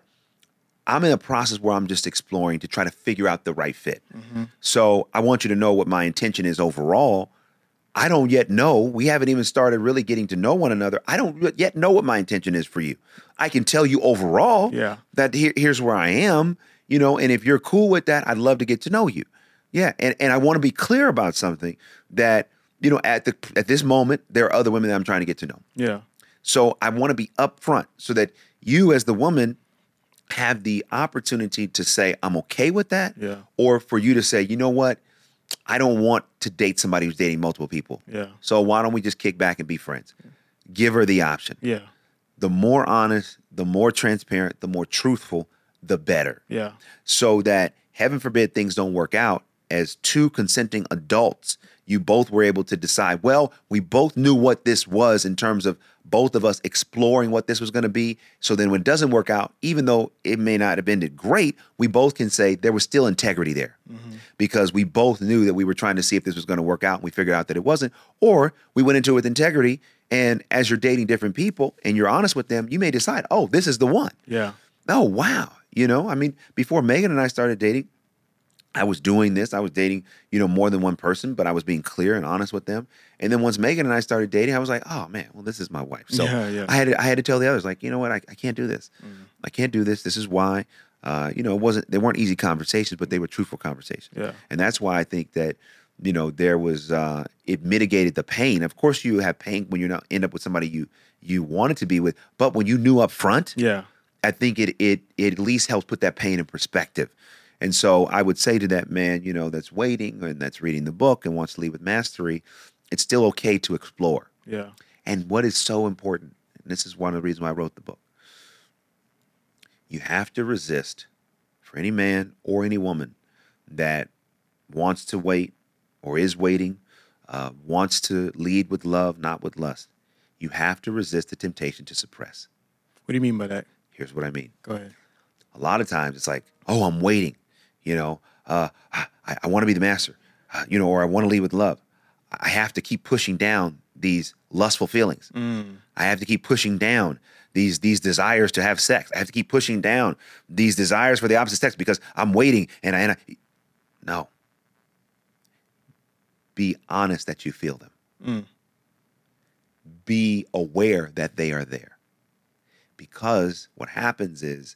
Speaker 2: I'm in a process where I'm just exploring to try to figure out the right fit. Mm-hmm. So I want you to know what my intention is overall. I don't yet know. We haven't even started really getting to know one another. I don't yet know what my intention is for you. I can tell you overall
Speaker 3: Yeah.
Speaker 2: that here, here's where I am, you know, and if you're cool with that, I'd love to get to know you. Yeah. And, and I want to be clear about something that, you know, at the at this moment, there are other women that I'm trying to get to know.
Speaker 3: Yeah.
Speaker 2: So I want to be upfront so that you, as the woman, have the opportunity to say, I'm okay with that.
Speaker 3: Yeah.
Speaker 2: Or for you to say, you know what? I don't want to date somebody who's dating multiple people.
Speaker 3: Yeah.
Speaker 2: So why don't we just kick back and be friends? Give her the option.
Speaker 3: Yeah.
Speaker 2: The more honest, the more transparent, the more truthful, the better.
Speaker 3: Yeah.
Speaker 2: So that heaven forbid things don't work out as two consenting adults, you both were able to decide, well, we both knew what this was in terms of both of us exploring what this was going to be. So then when it doesn't work out, even though it may not have ended great, we both can say there was still integrity there mm-hmm. because we both knew that we were trying to see if this was going to work out and we figured out that it wasn't. Or we went into it with integrity. And as you're dating different people and you're honest with them, you may decide, oh, this is the one.
Speaker 3: Yeah.
Speaker 2: Oh, wow. You know, I mean, before Meagan and I started dating, I was doing this. I was dating, you know, more than one person, but I was being clear and honest with them. And then once Meagan and I started dating, I was like, oh man, well, this is my wife. So
Speaker 3: Yeah, yeah.
Speaker 2: I had to, I had to tell the others, like, you know what, I, I can't do this. I can't do this. This is why. Uh, you know, it wasn't they weren't easy conversations, but they were truthful conversations.
Speaker 3: Yeah.
Speaker 2: And that's why I think that, you know, there was uh it mitigated the pain. Of course you have pain when you not end up with somebody you you wanted to be with, but when you knew up front,
Speaker 3: Yeah.
Speaker 2: I think it it it at least helps put that pain in perspective. And so I would say to that man, you know, that's waiting and that's reading the book and wants to lead with mastery, it's still okay to explore.
Speaker 3: Yeah.
Speaker 2: And what is so important, and this is one of the reasons why I wrote the book, you have to resist for any man or any woman that wants to wait or is waiting, uh, wants to lead with love, not with lust. You have to resist the temptation to suppress.
Speaker 3: What do you mean by that?
Speaker 2: Here's what I mean.
Speaker 3: Go ahead.
Speaker 2: A lot of times it's like, oh, I'm waiting, you know, uh, I, I want to be the master, uh, you know, or I want to lead with love. I have to keep pushing down these lustful feelings. I have to keep pushing down these these desires to have sex. I have to keep pushing down these desires for the opposite sex because I'm waiting and I, and I no. Be honest that you feel them. Be aware that they are there. Because what happens is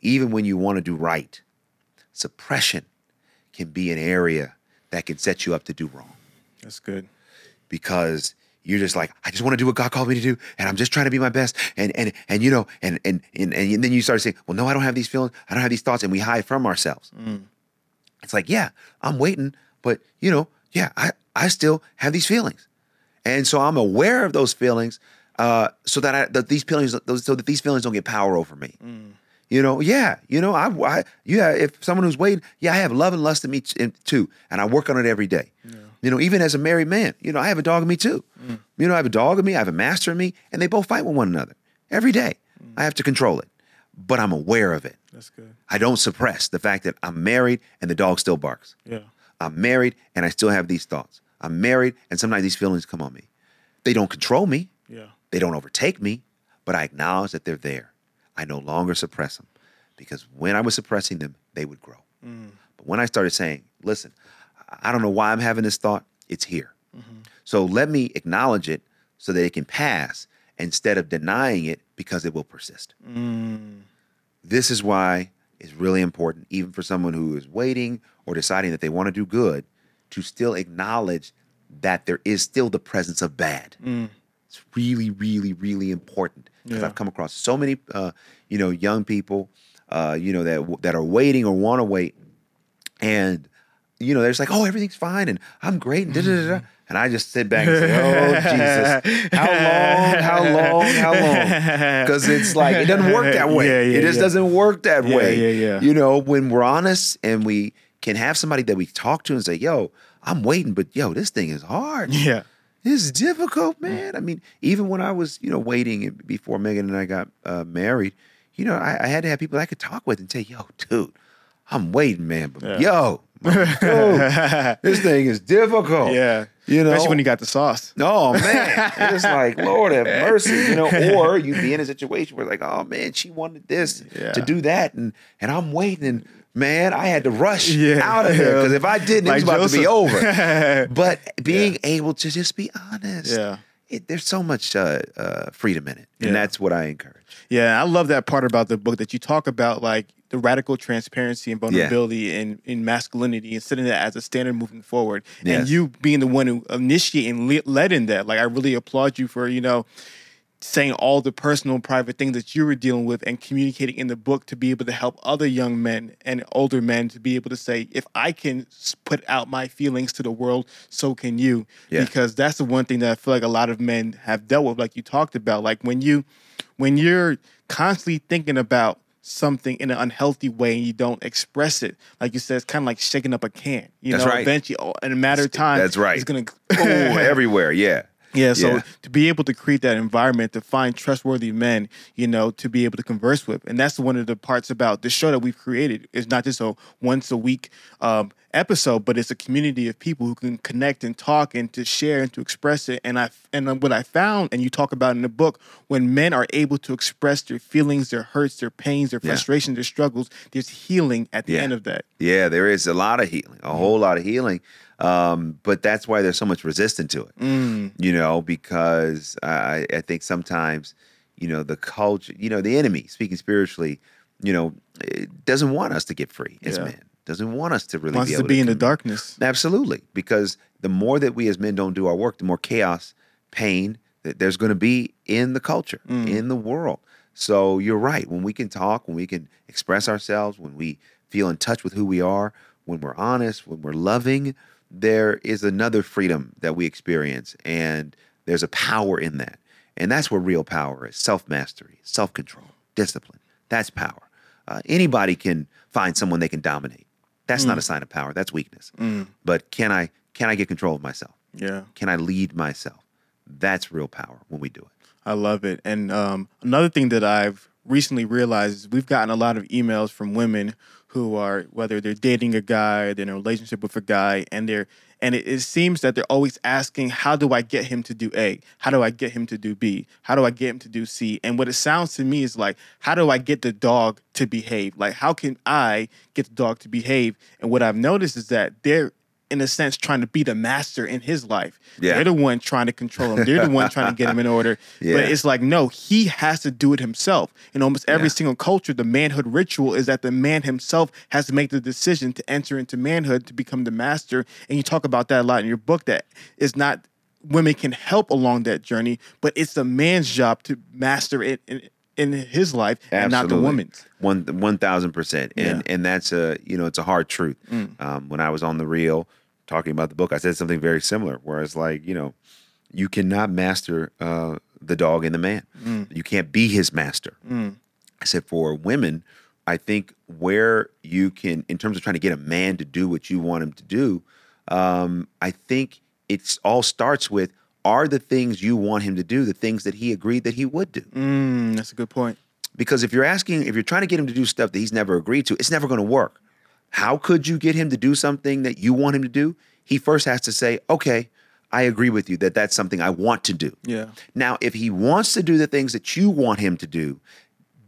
Speaker 2: even when you want to do right, suppression can be an area that can set you up to do wrong
Speaker 3: That's good.
Speaker 2: because you're just like, I just want to do what God called me to do, and I'm just trying to be my best, and and and you know, and and and, and then you start saying, well, no, I don't have these feelings, I don't have these thoughts, and we hide from ourselves. It's like, yeah, I'm waiting, but you know, yeah, I I still have these feelings, and so I'm aware of those feelings, uh, so that I that these feelings, those, so that these feelings don't get power over me. You know, yeah, you know, I, I, yeah, if someone who's waiting, yeah, I have love and lust in me too, and I work on it every day. You know, even as a married man, you know, I have a dog in me too. Mm. You know, I have a dog in me, I have a master in me, and they both fight with one another every day. Mm. I have to control it, but I'm aware of it.
Speaker 3: That's good.
Speaker 2: I don't suppress the fact that I'm married and the dog still barks.
Speaker 3: Yeah.
Speaker 2: I'm married and I still have these thoughts. I'm married and sometimes these feelings come on me. They don't control me.
Speaker 3: Yeah.
Speaker 2: They don't overtake me, but I acknowledge that they're there. I no longer suppress them because when I was suppressing them, they would grow. Mm. But when I started saying, listen, I don't know why I'm having this thought, it's here. Mm-hmm. So let me acknowledge it so that it can pass instead of denying it because it will persist. Mm. This is why it's really important, even for someone who is waiting or deciding that they want to do good, to still acknowledge that there is still the presence of bad. Mm. It's really, really, really important because
Speaker 3: Yeah.
Speaker 2: I've come across so many, uh, you know, young people, uh, you know, that that are waiting or want to wait, and you know, they're just like, oh, everything's fine and I'm great, and da da da. *laughs* And I just sit back and say, oh Jesus, how long, how long, how long? Because it's like it doesn't work that way.
Speaker 3: Yeah, yeah,
Speaker 2: it just
Speaker 3: yeah.
Speaker 2: doesn't work that
Speaker 3: Yeah,
Speaker 2: way.
Speaker 3: yeah, yeah.
Speaker 2: You know, when we're honest and we can have somebody that we talk to and say, yo, I'm waiting, but yo, this thing is hard.
Speaker 3: Yeah.
Speaker 2: It's difficult, man. I mean, even when I was, you know, waiting before Meagan and I got uh, married, you know, I, I had to have people I could talk with and say, "Yo, dude, I'm waiting, man, but
Speaker 3: Yeah.
Speaker 2: yo, dude, *laughs* this thing is difficult."
Speaker 3: Yeah.
Speaker 2: you know,
Speaker 3: Especially when you got the sauce.
Speaker 2: Oh man, it's like *laughs* Lord have mercy, you know. *laughs* Or you'd be in a situation where like, oh man, she wanted this
Speaker 3: Yeah.
Speaker 2: to do that, and and I'm waiting, and man, I had to rush
Speaker 3: Yeah.
Speaker 2: out of here because if I didn't,
Speaker 3: Like
Speaker 2: it was about to be over. *laughs* But being able to just be honest,
Speaker 3: Yeah.
Speaker 2: it, there's so much uh, uh, freedom in it, and
Speaker 3: Yeah.
Speaker 2: that's what I encourage.
Speaker 3: Yeah, I love that part about the book that you talk about like the radical transparency and vulnerability and in masculinity and setting that as a standard moving forward. And you being the one who initiated and le- led in that. Like I really applaud you for, you know, saying all the personal private things that you were dealing with and communicating in the book to be able to help other young men and older men to be able to say if i can put out my feelings to the world so can you
Speaker 2: Yeah.
Speaker 3: because that's the one thing that i feel like a lot of men have dealt with like you talked about like when you when you're constantly thinking about something in an unhealthy way and you don't express it like you said it's kind of like shaking up a can you
Speaker 2: That's
Speaker 3: know
Speaker 2: right.
Speaker 3: eventually in a matter of time
Speaker 2: That's right.
Speaker 3: it's gonna
Speaker 2: oh, *laughs* everywhere, yeah.
Speaker 3: Yeah, so
Speaker 2: Yeah.
Speaker 3: to be able to create that environment, to find trustworthy men, you know, to be able to converse with, and that's one of the parts about the show that we've created. It's not just a once a week um, episode, but it's a community of people who can connect and talk and to share and to express it. And I and what I found, and you talk about in the book, when men are able to express their feelings, their hurts, their pains, their
Speaker 2: Yeah.
Speaker 3: frustrations, their struggles, there's healing at the
Speaker 2: Yeah.
Speaker 3: end of that.
Speaker 2: Yeah, there is a lot of healing, a whole lot of healing. Um, but that's why there's so much resistance to it.
Speaker 3: Mm.
Speaker 2: You know, because I, I think sometimes, you know, the culture, you know, the enemy, speaking spiritually, you know, doesn't want us to get free as
Speaker 3: Yeah.
Speaker 2: men. Doesn't want us to really
Speaker 3: Wants
Speaker 2: be
Speaker 3: to be in the darkness.
Speaker 2: Absolutely, because the more that we as men don't do our work, the more chaos, pain that there's going to be in the culture, in the world. So you're right. When we can talk, when we can express ourselves, when we feel in touch with who we are, when we're honest, when we're loving, there is another freedom that we experience, and there's a power in that. And that's where real power is: self-mastery, self-control, discipline. That's power. Uh, anybody can find someone they can dominate. That's not a sign of power. That's weakness. But can I can I get control of myself?
Speaker 3: Yeah.
Speaker 2: Can I lead myself? That's real power when we do it.
Speaker 3: I love it. And um, another thing that I've recently realized is we've gotten a lot of emails from women who are whether they're dating a guy, they're in a relationship with a guy, and they're and it, it seems that they're always asking, how do I get him to do A? How do I get him to do B? How do I get him to do C? And what it sounds to me is like, how do I get the dog to behave? Like, how can I get the dog to behave? And what I've noticed is that they're in a sense trying to be the master in his life.
Speaker 2: Yeah.
Speaker 3: They're the one trying to control him. They're the one trying to get him in order. *laughs*
Speaker 2: Yeah.
Speaker 3: But it's like, no, he has to do it himself. In almost every
Speaker 2: Yeah.
Speaker 3: single culture, the manhood ritual is that the man himself has to make the decision to enter into manhood to become the master. And you talk about that a lot in your book that it's not women can help along that journey, but it's the man's job to master it in, in his life and not the woman's.
Speaker 2: One one thousand percent. And
Speaker 3: Yeah. Mm.
Speaker 2: and that's a you know it's a hard truth. Um, when I was on the reel talking about the book, I said something very similar. Where it's like you know, you cannot master uh, the dog and the man.
Speaker 3: Mm.
Speaker 2: You can't be his master. I said for women, I think where you can, in terms of trying to get a man to do what you want him to do, um, I think it's all starts with are the things you want him to do the things that he agreed that he would do.
Speaker 3: Mm, that's a good point.
Speaker 2: Because if you're asking, if you're trying to get him to do stuff that he's never agreed to, it's never going to work. How could you get him to do something that you want him to do? He first has to say, okay, I agree with you that that's something I want to do.
Speaker 3: Yeah.
Speaker 2: Now, if he wants to do the things that you want him to do,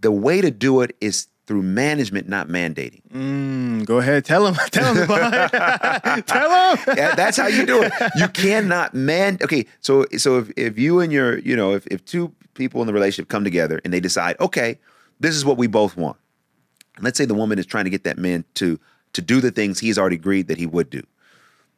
Speaker 2: the way to do it is through management, not mandating.
Speaker 3: Mm, go ahead. Tell him. *laughs* Tell him about it. Tell him.
Speaker 2: Yeah, that's how you do it. You cannot man. Okay, so so if, if you and your you know if if two people in the relationship come together and they decide, okay, this is what we both want. Let's say the woman is trying to get that man to to do the things he's already agreed that he would do.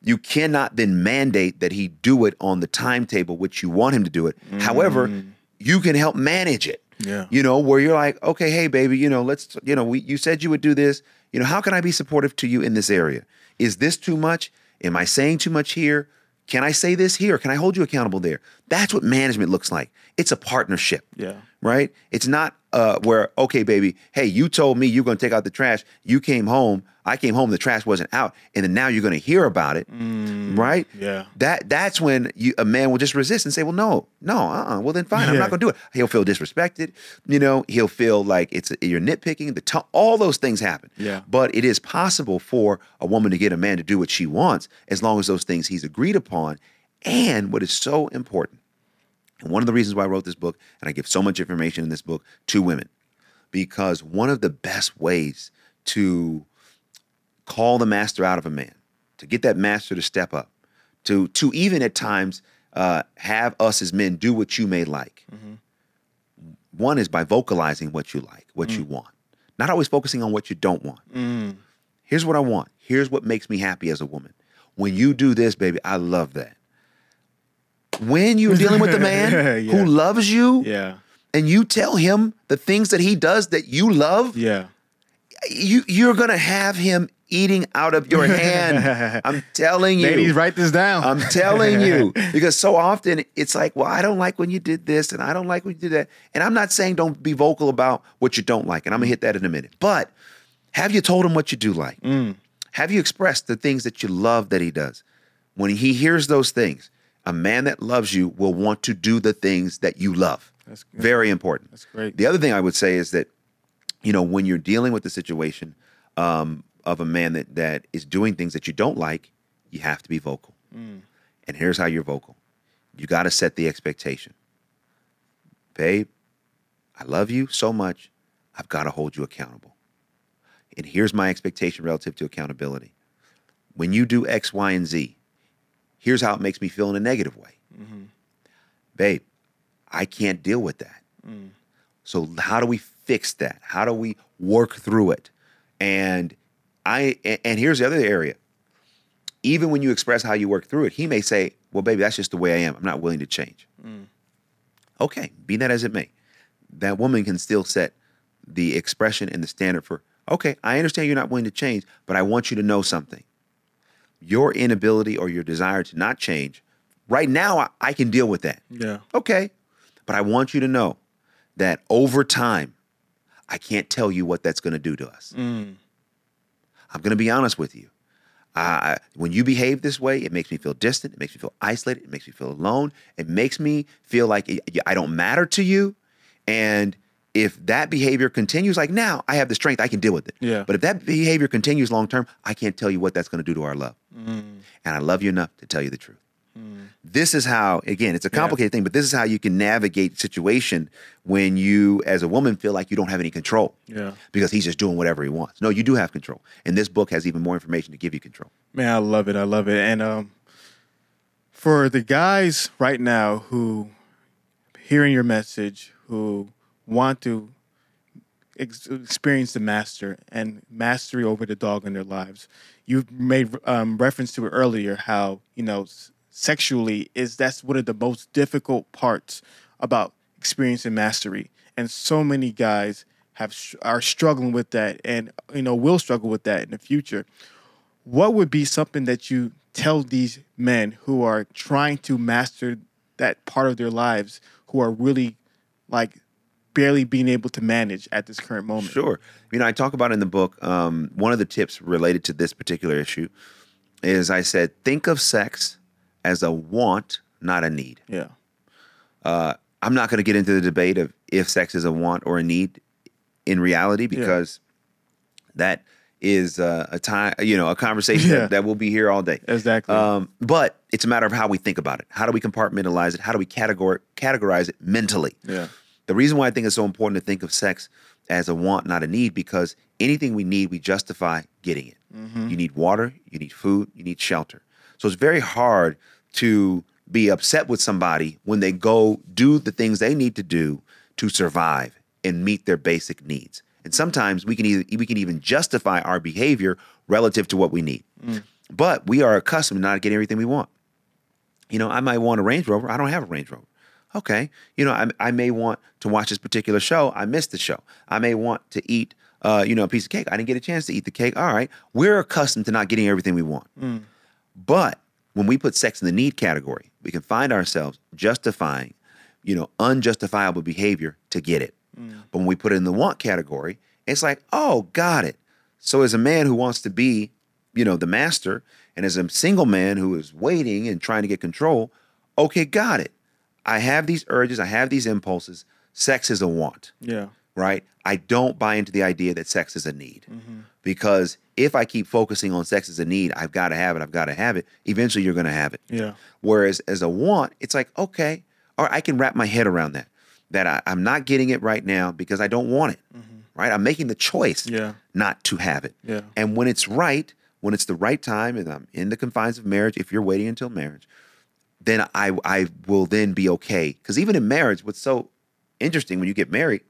Speaker 2: You cannot then mandate that he do it on the timetable which you want him to do it. However, you can help manage it.
Speaker 3: Yeah.
Speaker 2: You know, where you're like, okay, hey, baby, you know, let's, you know, we, you said you would do this. You know, how can I be supportive to you in this area? Is this too much? Am I saying too much here? Can I say this here? Can I hold you accountable there? That's what management looks like. It's a partnership.
Speaker 3: Yeah.
Speaker 2: Right? It's not uh, where, okay, baby, hey, you told me you're to take out the trash. You came home. I came home. The trash wasn't out. And then now you're to hear about it. right?
Speaker 3: yeah.
Speaker 2: That That's when you, a man will just resist and say, well, no, no, uh-uh. Well, then fine. I'm not to do it. He'll feel disrespected. You know, he'll feel like it's you're nitpicking. The to- all those things happen.
Speaker 3: Yeah.
Speaker 2: But it is possible for a woman to get a man to do what she wants as long as those things he's agreed upon. And what is so important, and one of the reasons why I wrote this book, and I give so much information in this book to women, because one of the best ways to call the master out of a man, to get that master to step up, to to even at times uh, have us as men do what you may like. Mm-hmm. One is by vocalizing what you like, what mm. you want, not always focusing on what you don't want. Mm. Here's what I want. Here's what makes me happy as a woman. When you do this, baby, I love that. When you're dealing with a *laughs* man
Speaker 3: Yeah.
Speaker 2: who loves you
Speaker 3: Yeah.
Speaker 2: and you tell him the things that he does that you love,
Speaker 3: Yeah.
Speaker 2: you you're gonna have him eating out of your hand. *laughs* I'm telling you.
Speaker 3: Ladies, write this down.
Speaker 2: I'm telling you. *laughs* Because so often it's like, well, I don't like when you did this and I don't like when you did that. And I'm not saying don't be vocal about what you don't like. And I'm gonna hit that in a minute. But have you told him what you do like? Mm. Have you expressed the things that you love that he does? When he hears those things, A man that loves you will want to do the things that you love.
Speaker 3: That's good.
Speaker 2: Very important.
Speaker 3: That's great.
Speaker 2: The other thing I would say is that, you know, when you're dealing with the situation um, of a man that that is doing things that you don't like, you have to be vocal. And here's how you're vocal: you got to set the expectation. Babe, I love you so much. I've got to hold you accountable. And here's my expectation relative to accountability. When you do X, Y, and Z, here's how it makes me feel in a negative way. Mm-hmm. Babe, I can't deal with that. Mm. So how do we fix that? How do we work through it? And I and- here's the other area. Even when you express how you work through it, he may say, "Well, baby, that's just the way I am. I'm not willing to change." Mm. Okay, be that as it may, that woman can still set the expression and the standard for, "Okay, I understand you're not willing to change, but I want you to know something. Your inability or your desire to not change, right now I, I can deal with that.
Speaker 3: Yeah.
Speaker 2: Okay. But I want you to know that over time, I can't tell you what that's going to do to us. I'm going to be honest with you. Uh, when you behave this way, it makes me feel distant. It makes me feel isolated. It makes me feel alone. It makes me feel like I don't matter to you. And if that behavior continues, like now I have the strength, I can deal with it.
Speaker 3: Yeah.
Speaker 2: But if that behavior continues long term, I can't tell you what that's going to do to our love. And I love you enough to tell you the truth. This is how, again, it's a complicated thing, but this is how you can navigate situation when you, as a woman, feel like you don't have any control.
Speaker 3: Yeah.
Speaker 2: Because he's just doing whatever he wants. No, you do have control. And this book has even more information to give you control.
Speaker 3: Man, I love it. I love it. And um, for the guys right now who hearing your message, who want to ex- experience the master and mastery over the dog in their lives, you've made um, reference to it earlier. How you know sexually is that's one of the most difficult parts about experiencing mastery, and so many guys have are struggling with that, and you know will struggle with that in the future what would be something that you tell these men who are trying to master that part of their lives who are really like barely being able to manage at this current moment
Speaker 2: Sure. You know, I talk about in the book, um, one of the tips related to this particular issue is I said, think of sex as a want, not a need.
Speaker 3: yeah
Speaker 2: I'm not going to get into the debate of if sex is a want or a need in reality because that is uh, a time, you know, a conversation
Speaker 3: Yeah.
Speaker 2: that, that will be here all day.
Speaker 3: exactly
Speaker 2: Um, but it's a matter of how we think about it. How do we compartmentalize it? How do we categor- categorize it mentally?
Speaker 3: yeah
Speaker 2: The reason why I think it's so important to think of sex as a want, not a need, because anything we need, we justify getting it. Mm-hmm. You need water, you need food, you need shelter. So it's very hard to be upset with somebody when they go do the things they need to do to survive and meet their basic needs. And sometimes we can either, we can even justify our behavior relative to what we need. Mm. But we are accustomed to not getting everything we want. You know, I might want a Range Rover. I don't have a Range Rover. Okay. You know, I, I may want to watch this particular show. I missed the show. I may want to eat, uh, you know, a piece of cake. I didn't get a chance to eat the cake. All right. We're accustomed to not getting everything we want. But when we put sex in the need category, we can find ourselves justifying, you know, unjustifiable behavior to get it. But when we put it in the want category, it's like, oh, got it. So as a man who wants to be, you know, the master, and as a single man who is waiting and trying to get control, okay, got it. I have these urges, I have these impulses. Sex is a want
Speaker 3: yeah
Speaker 2: right? I don't buy into the idea that sex is a need mm-hmm. because if I keep focusing on sex as a need, I've got to have it, I've got to have it, eventually you're going to have it.
Speaker 3: yeah
Speaker 2: Whereas as a want, it's like, okay, or I can wrap my head around that, that I, I'm not getting it right now because I don't want it, mm-hmm. right? I'm making the choice
Speaker 3: Yeah.
Speaker 2: not to have it.
Speaker 3: Yeah.
Speaker 2: And when it's right, when it's the right time and I'm in the confines of marriage, if you're waiting until marriage, then I, I will then be okay. Because even in marriage, what's so interesting when you get married,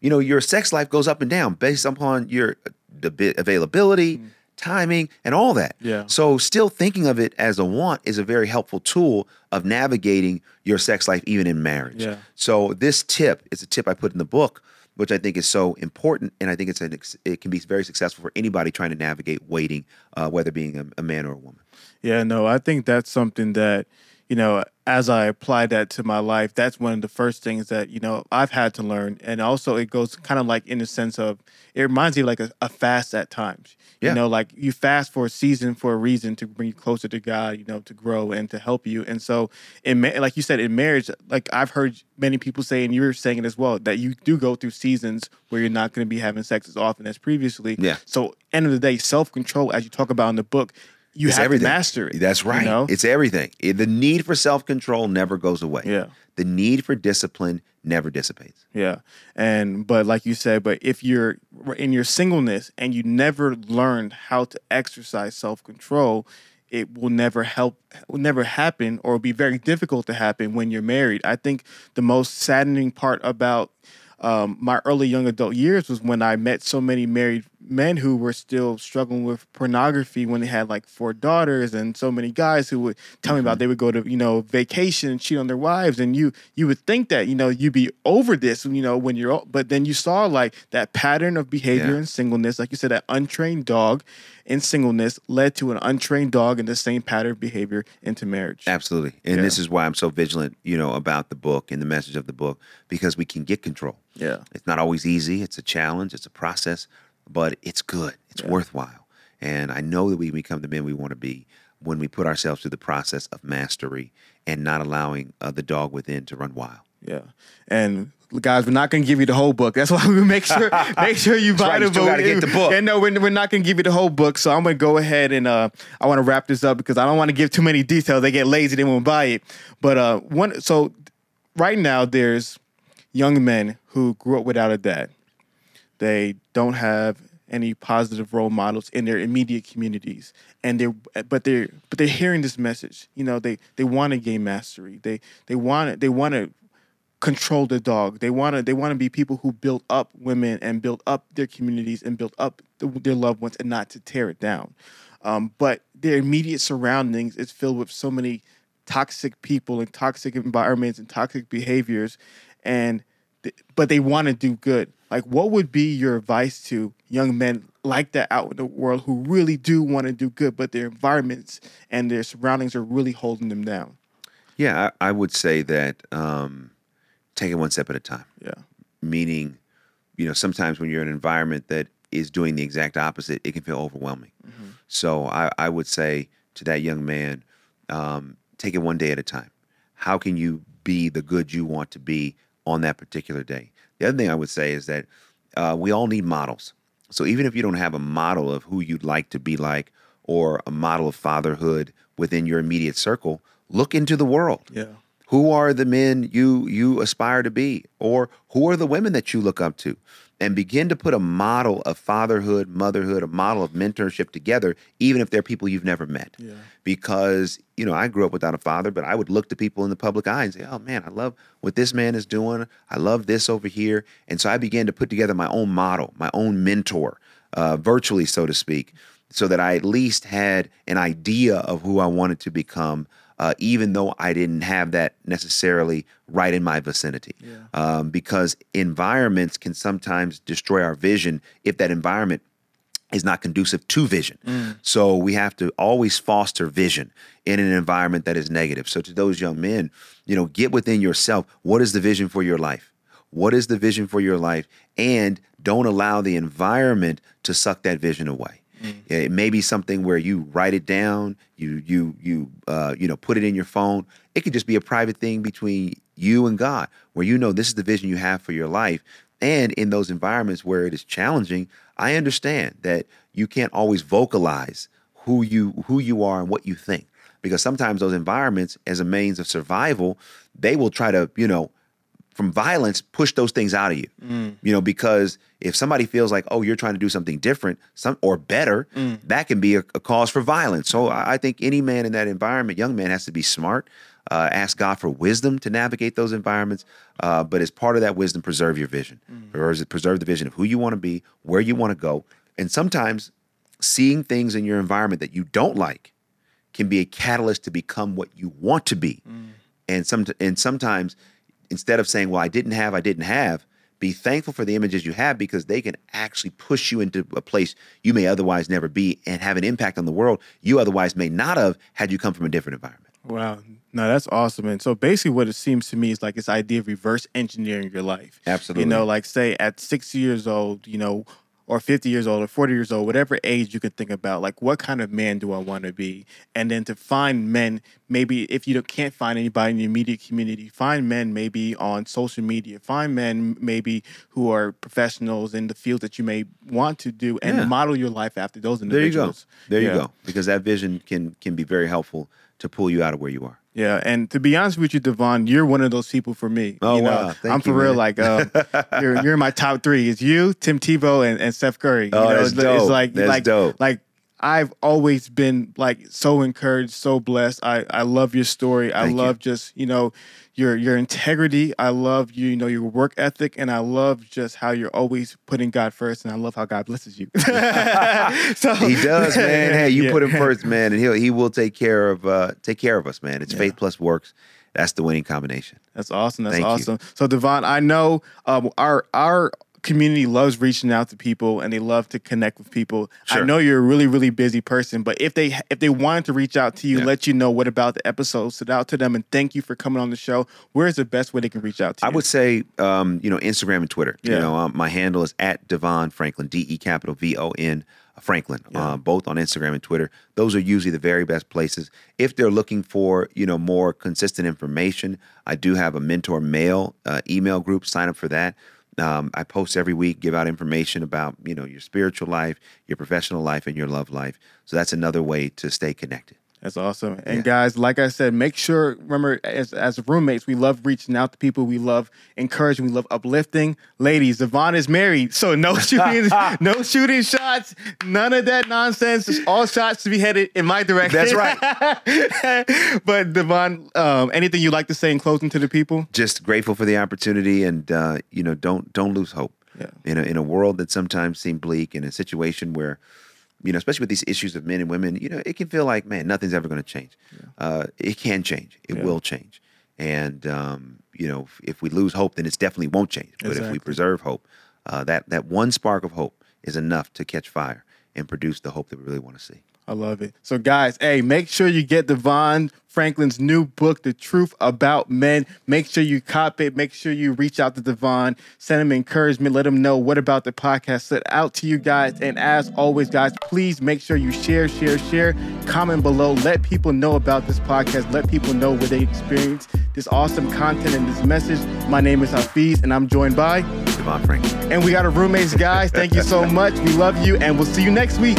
Speaker 2: you know, your sex life goes up and down based upon your uh, the bit availability, timing, and all that.
Speaker 3: Mm. Yeah.
Speaker 2: So still thinking of it as a want is a very helpful tool of navigating your sex life even in marriage.
Speaker 3: Yeah.
Speaker 2: So this tip is a tip I put in the book, which I think is so important, and I think it's an ex- it can be very successful for anybody trying to navigate waiting, uh, whether being a, a man or a woman.
Speaker 3: Yeah, no, I think that's something that, you know, as I apply that to my life, that's one of the first things that, you know, I've had to learn. And also it goes kind of like in the sense of it reminds me of like a, a fast at times.
Speaker 2: Yeah.
Speaker 3: You know, like you fast for a season for a reason to bring you closer to God, you know, to grow and to help you. And so in ma- like you said, in marriage, like I've heard many people say, and you're saying it as well, that you do go through seasons where you're not going to be having sex as often as previously.
Speaker 2: Yeah.
Speaker 3: So end of the day, self control, as you talk about in the book, you
Speaker 2: It's
Speaker 3: have
Speaker 2: everything.
Speaker 3: to master it.
Speaker 2: That's right.
Speaker 3: You know?
Speaker 2: It's everything. The need for self control never goes away.
Speaker 3: Yeah.
Speaker 2: The need for discipline never dissipates.
Speaker 3: Yeah. And but like you said, but if you're in your singleness and you never learned how to exercise self-control, it will never help will never happen or be very difficult to happen when you're married. I think the most saddening part about um, my early young adult years was when I met so many married men who were still struggling with pornography when they had like four daughters and so many guys who would tell me about mm-hmm. they would go to you know vacation and cheat on their wives and you you would think that you know you'd be over this you know when you're but then you saw like that pattern of behavior
Speaker 2: Yeah.
Speaker 3: in singleness like you said that untrained dog in singleness led to an untrained dog in the same pattern of behavior into marriage
Speaker 2: Absolutely. And
Speaker 3: Yeah.
Speaker 2: this is why I'm so vigilant, you know, about the book and the message of the book, because we can get control.
Speaker 3: yeah
Speaker 2: It's not always easy. It's a challenge. It's a process, but it's good. It's worthwhile. And I know that we become the men we want to be when we put ourselves through the process of mastery and not allowing uh, the dog within to run wild.
Speaker 3: Yeah, and guys, we're not going to give you the whole book. That's why we make sure *laughs* make sure you buy
Speaker 2: right,
Speaker 3: the
Speaker 2: you
Speaker 3: book.
Speaker 2: gotta get the book.
Speaker 3: And no, we're, we're not going to give you the whole book. So I'm going to go ahead and uh, I want to wrap this up because I don't want to give too many details. They get lazy, they won't buy it. But uh, one, so right now there's young men who grew up without a dad. They don't have any positive role models in their immediate communities, and they're but they're but they're hearing this message. You know, they they want to gain mastery. They they want to they want to control the dog. They want to they want to be people who build up women and build up their communities and build up the, their loved ones and not to tear it down. Um, but their immediate surroundings is filled with so many toxic people and toxic environments and toxic behaviors, and but they want to do good. Like, what would be your advice to young men like that out in the world who really do want to do good, but their environments and their surroundings are really holding them down?
Speaker 2: Yeah, I, I would say that um, take it one step at a time.
Speaker 3: Yeah.
Speaker 2: Meaning, you know, sometimes when you're in an environment that is doing the exact opposite, it can feel overwhelming. So I, I would say to that young man, um, take it one day at a time. How can you be the good you want to be on that particular day? The other thing I would say is that uh, we all need models. So even if you don't have a model of who you'd like to be like or a model of fatherhood within your immediate circle, look into the world
Speaker 3: Yeah.
Speaker 2: who are the men you you aspire to be or who are the women that you look up to and begin to put a model of fatherhood motherhood a model of mentorship together even if they're people you've never met.
Speaker 3: Yeah.
Speaker 2: because you know i grew up without a father but i would look to people in the public eye and say oh man i love what this man is doing. I love this over here. And so i began to put together my own model my own mentor uh, virtually so to speak so that i at least had an idea of who i wanted to become uh, even though I didn't have that necessarily right in my vicinity. Um, because environments can sometimes destroy our vision if that environment is not conducive to vision. So we have to always foster vision in an environment that is negative. So to those young men, you know, get within yourself. What is the vision for your life? What is the vision for your life? And don't allow the environment to suck that vision away. It may be something where you write it down, you you you uh, you know put it in your phone. It could just be a private thing between you and God, where you know this is the vision you have for your life. And in those environments where it is challenging, I understand that you can't always vocalize who you who you are and what you think, because sometimes those environments, as a means of survival, they will try to you know from violence push those things out of you. You know because if somebody feels like oh you're trying to do something different some or better that can be a, a cause for violence. So I, I think any man in that environment young man has to be smart uh, ask god for wisdom to navigate those environments uh, but as part of that wisdom preserve your vision. Preserve, preserve the vision of who you want to be where you want to go. And sometimes seeing things in your environment that you don't like can be a catalyst to become what you want to be. And some and sometimes instead of saying, "Well, I didn't have, I didn't have," be thankful for the images you have because they can actually push you into a place you may otherwise never be and have an impact on the world you otherwise may not have had you come from a different environment.
Speaker 3: Wow. No, that's awesome. And so basically what it seems to me is like this idea of reverse engineering your life.
Speaker 2: Absolutely.
Speaker 3: You know, like say at six years old, you know, or 50 years old or 40 years old, whatever age you could think about, like what kind of man do I want to be? And then to find men, maybe if you can't find anybody in the immediate community, find men maybe on social media, find men maybe who are professionals in the field that you may want to do and
Speaker 2: Yeah.
Speaker 3: model your life after those individuals.
Speaker 2: There you go. There
Speaker 3: Yeah.
Speaker 2: you go. Because that vision can can be very helpful to pull you out of where you are.
Speaker 3: Yeah, and to be honest with you, Devon, you're one of those people for me.
Speaker 2: Oh,
Speaker 3: you know,
Speaker 2: wow. Thank
Speaker 3: I'm for real.
Speaker 2: man.
Speaker 3: Like, *laughs* um, you're you're in my top three. It's you, Tim Tebow, and, and Steph Curry. You
Speaker 2: Oh,
Speaker 3: know,
Speaker 2: that's
Speaker 3: it's, it's like
Speaker 2: That's
Speaker 3: like
Speaker 2: dope.
Speaker 3: like I've always been like so encouraged, so blessed. I I love your story. I
Speaker 2: you.
Speaker 3: love just you know your your integrity. I love you, you know your work ethic, and I love just how you're always putting God first. And I love how God blesses you. *laughs* so
Speaker 2: He does, man. Hey, you
Speaker 3: Yeah.
Speaker 2: put him first, man, and he'll he will take care of uh take care of us, man. It's faith plus works. That's the winning combination.
Speaker 3: That's awesome. That's
Speaker 2: Thank you.
Speaker 3: awesome. So Devon, I know um, our our community loves reaching out to people and they love to connect with people. I know you're a really really busy person, but if they if they wanted to reach out to you,
Speaker 2: Yeah.
Speaker 3: let you know what about the episode, sit out to them and thank you for coming on the show. Where's the best way they can reach out to you?
Speaker 2: I would say, um, you know, Instagram and Twitter.
Speaker 3: Yeah.
Speaker 2: You know, um, my handle is at Devon Franklin, D E capital V O N Franklin, uh, both on Instagram and Twitter. Those are usually the very best places. If they're looking for, you know, more consistent information, I do have a mentor mail uh, email group. Sign up for that. Um, I post every week, give out information about, you know, your spiritual life, your professional life, and your love life. So that's another way to stay connected.
Speaker 3: That's awesome. And
Speaker 2: Yeah.
Speaker 3: guys, like I said, make sure remember as as roommates, we love reaching out to people. We love encouraging. We love uplifting. Ladies, Devon is married, so no *laughs* shooting, no shooting shots. None of that nonsense. Just all shots to be headed in my direction.
Speaker 2: That's right. *laughs*
Speaker 3: but Devon, um, anything you'd like to say in closing to the people?
Speaker 2: just grateful for the opportunity and uh, you know don't don't lose hope
Speaker 3: Yeah.
Speaker 2: in a, in a world that sometimes seems bleak in a situation where you know especially with these issues of men and women you know it can feel like man nothing's ever going to change uh, it can change. It
Speaker 3: Yeah.
Speaker 2: will change. And um, you know if, if we lose hope then it definitely won't change. But if we preserve hope uh, that that one spark of hope is enough to catch fire and produce the hope that we really want to see
Speaker 3: I love it. So, guys, hey, make sure you get Devon Franklin's new book, The Truth About Men. Make sure you cop it. Make sure you reach out to Devon, send him encouragement, let him know what about the podcast set out to you guys. And as always, guys, please make sure you share, share, share, comment below. Let people know about this podcast. Let people know where they experience this awesome content and this message. My name is Hafeez, and I'm joined by,
Speaker 2: Devon Franklin
Speaker 3: and we got our roommates, guys. Thank you so *laughs* much. We love you, and we'll see you next week.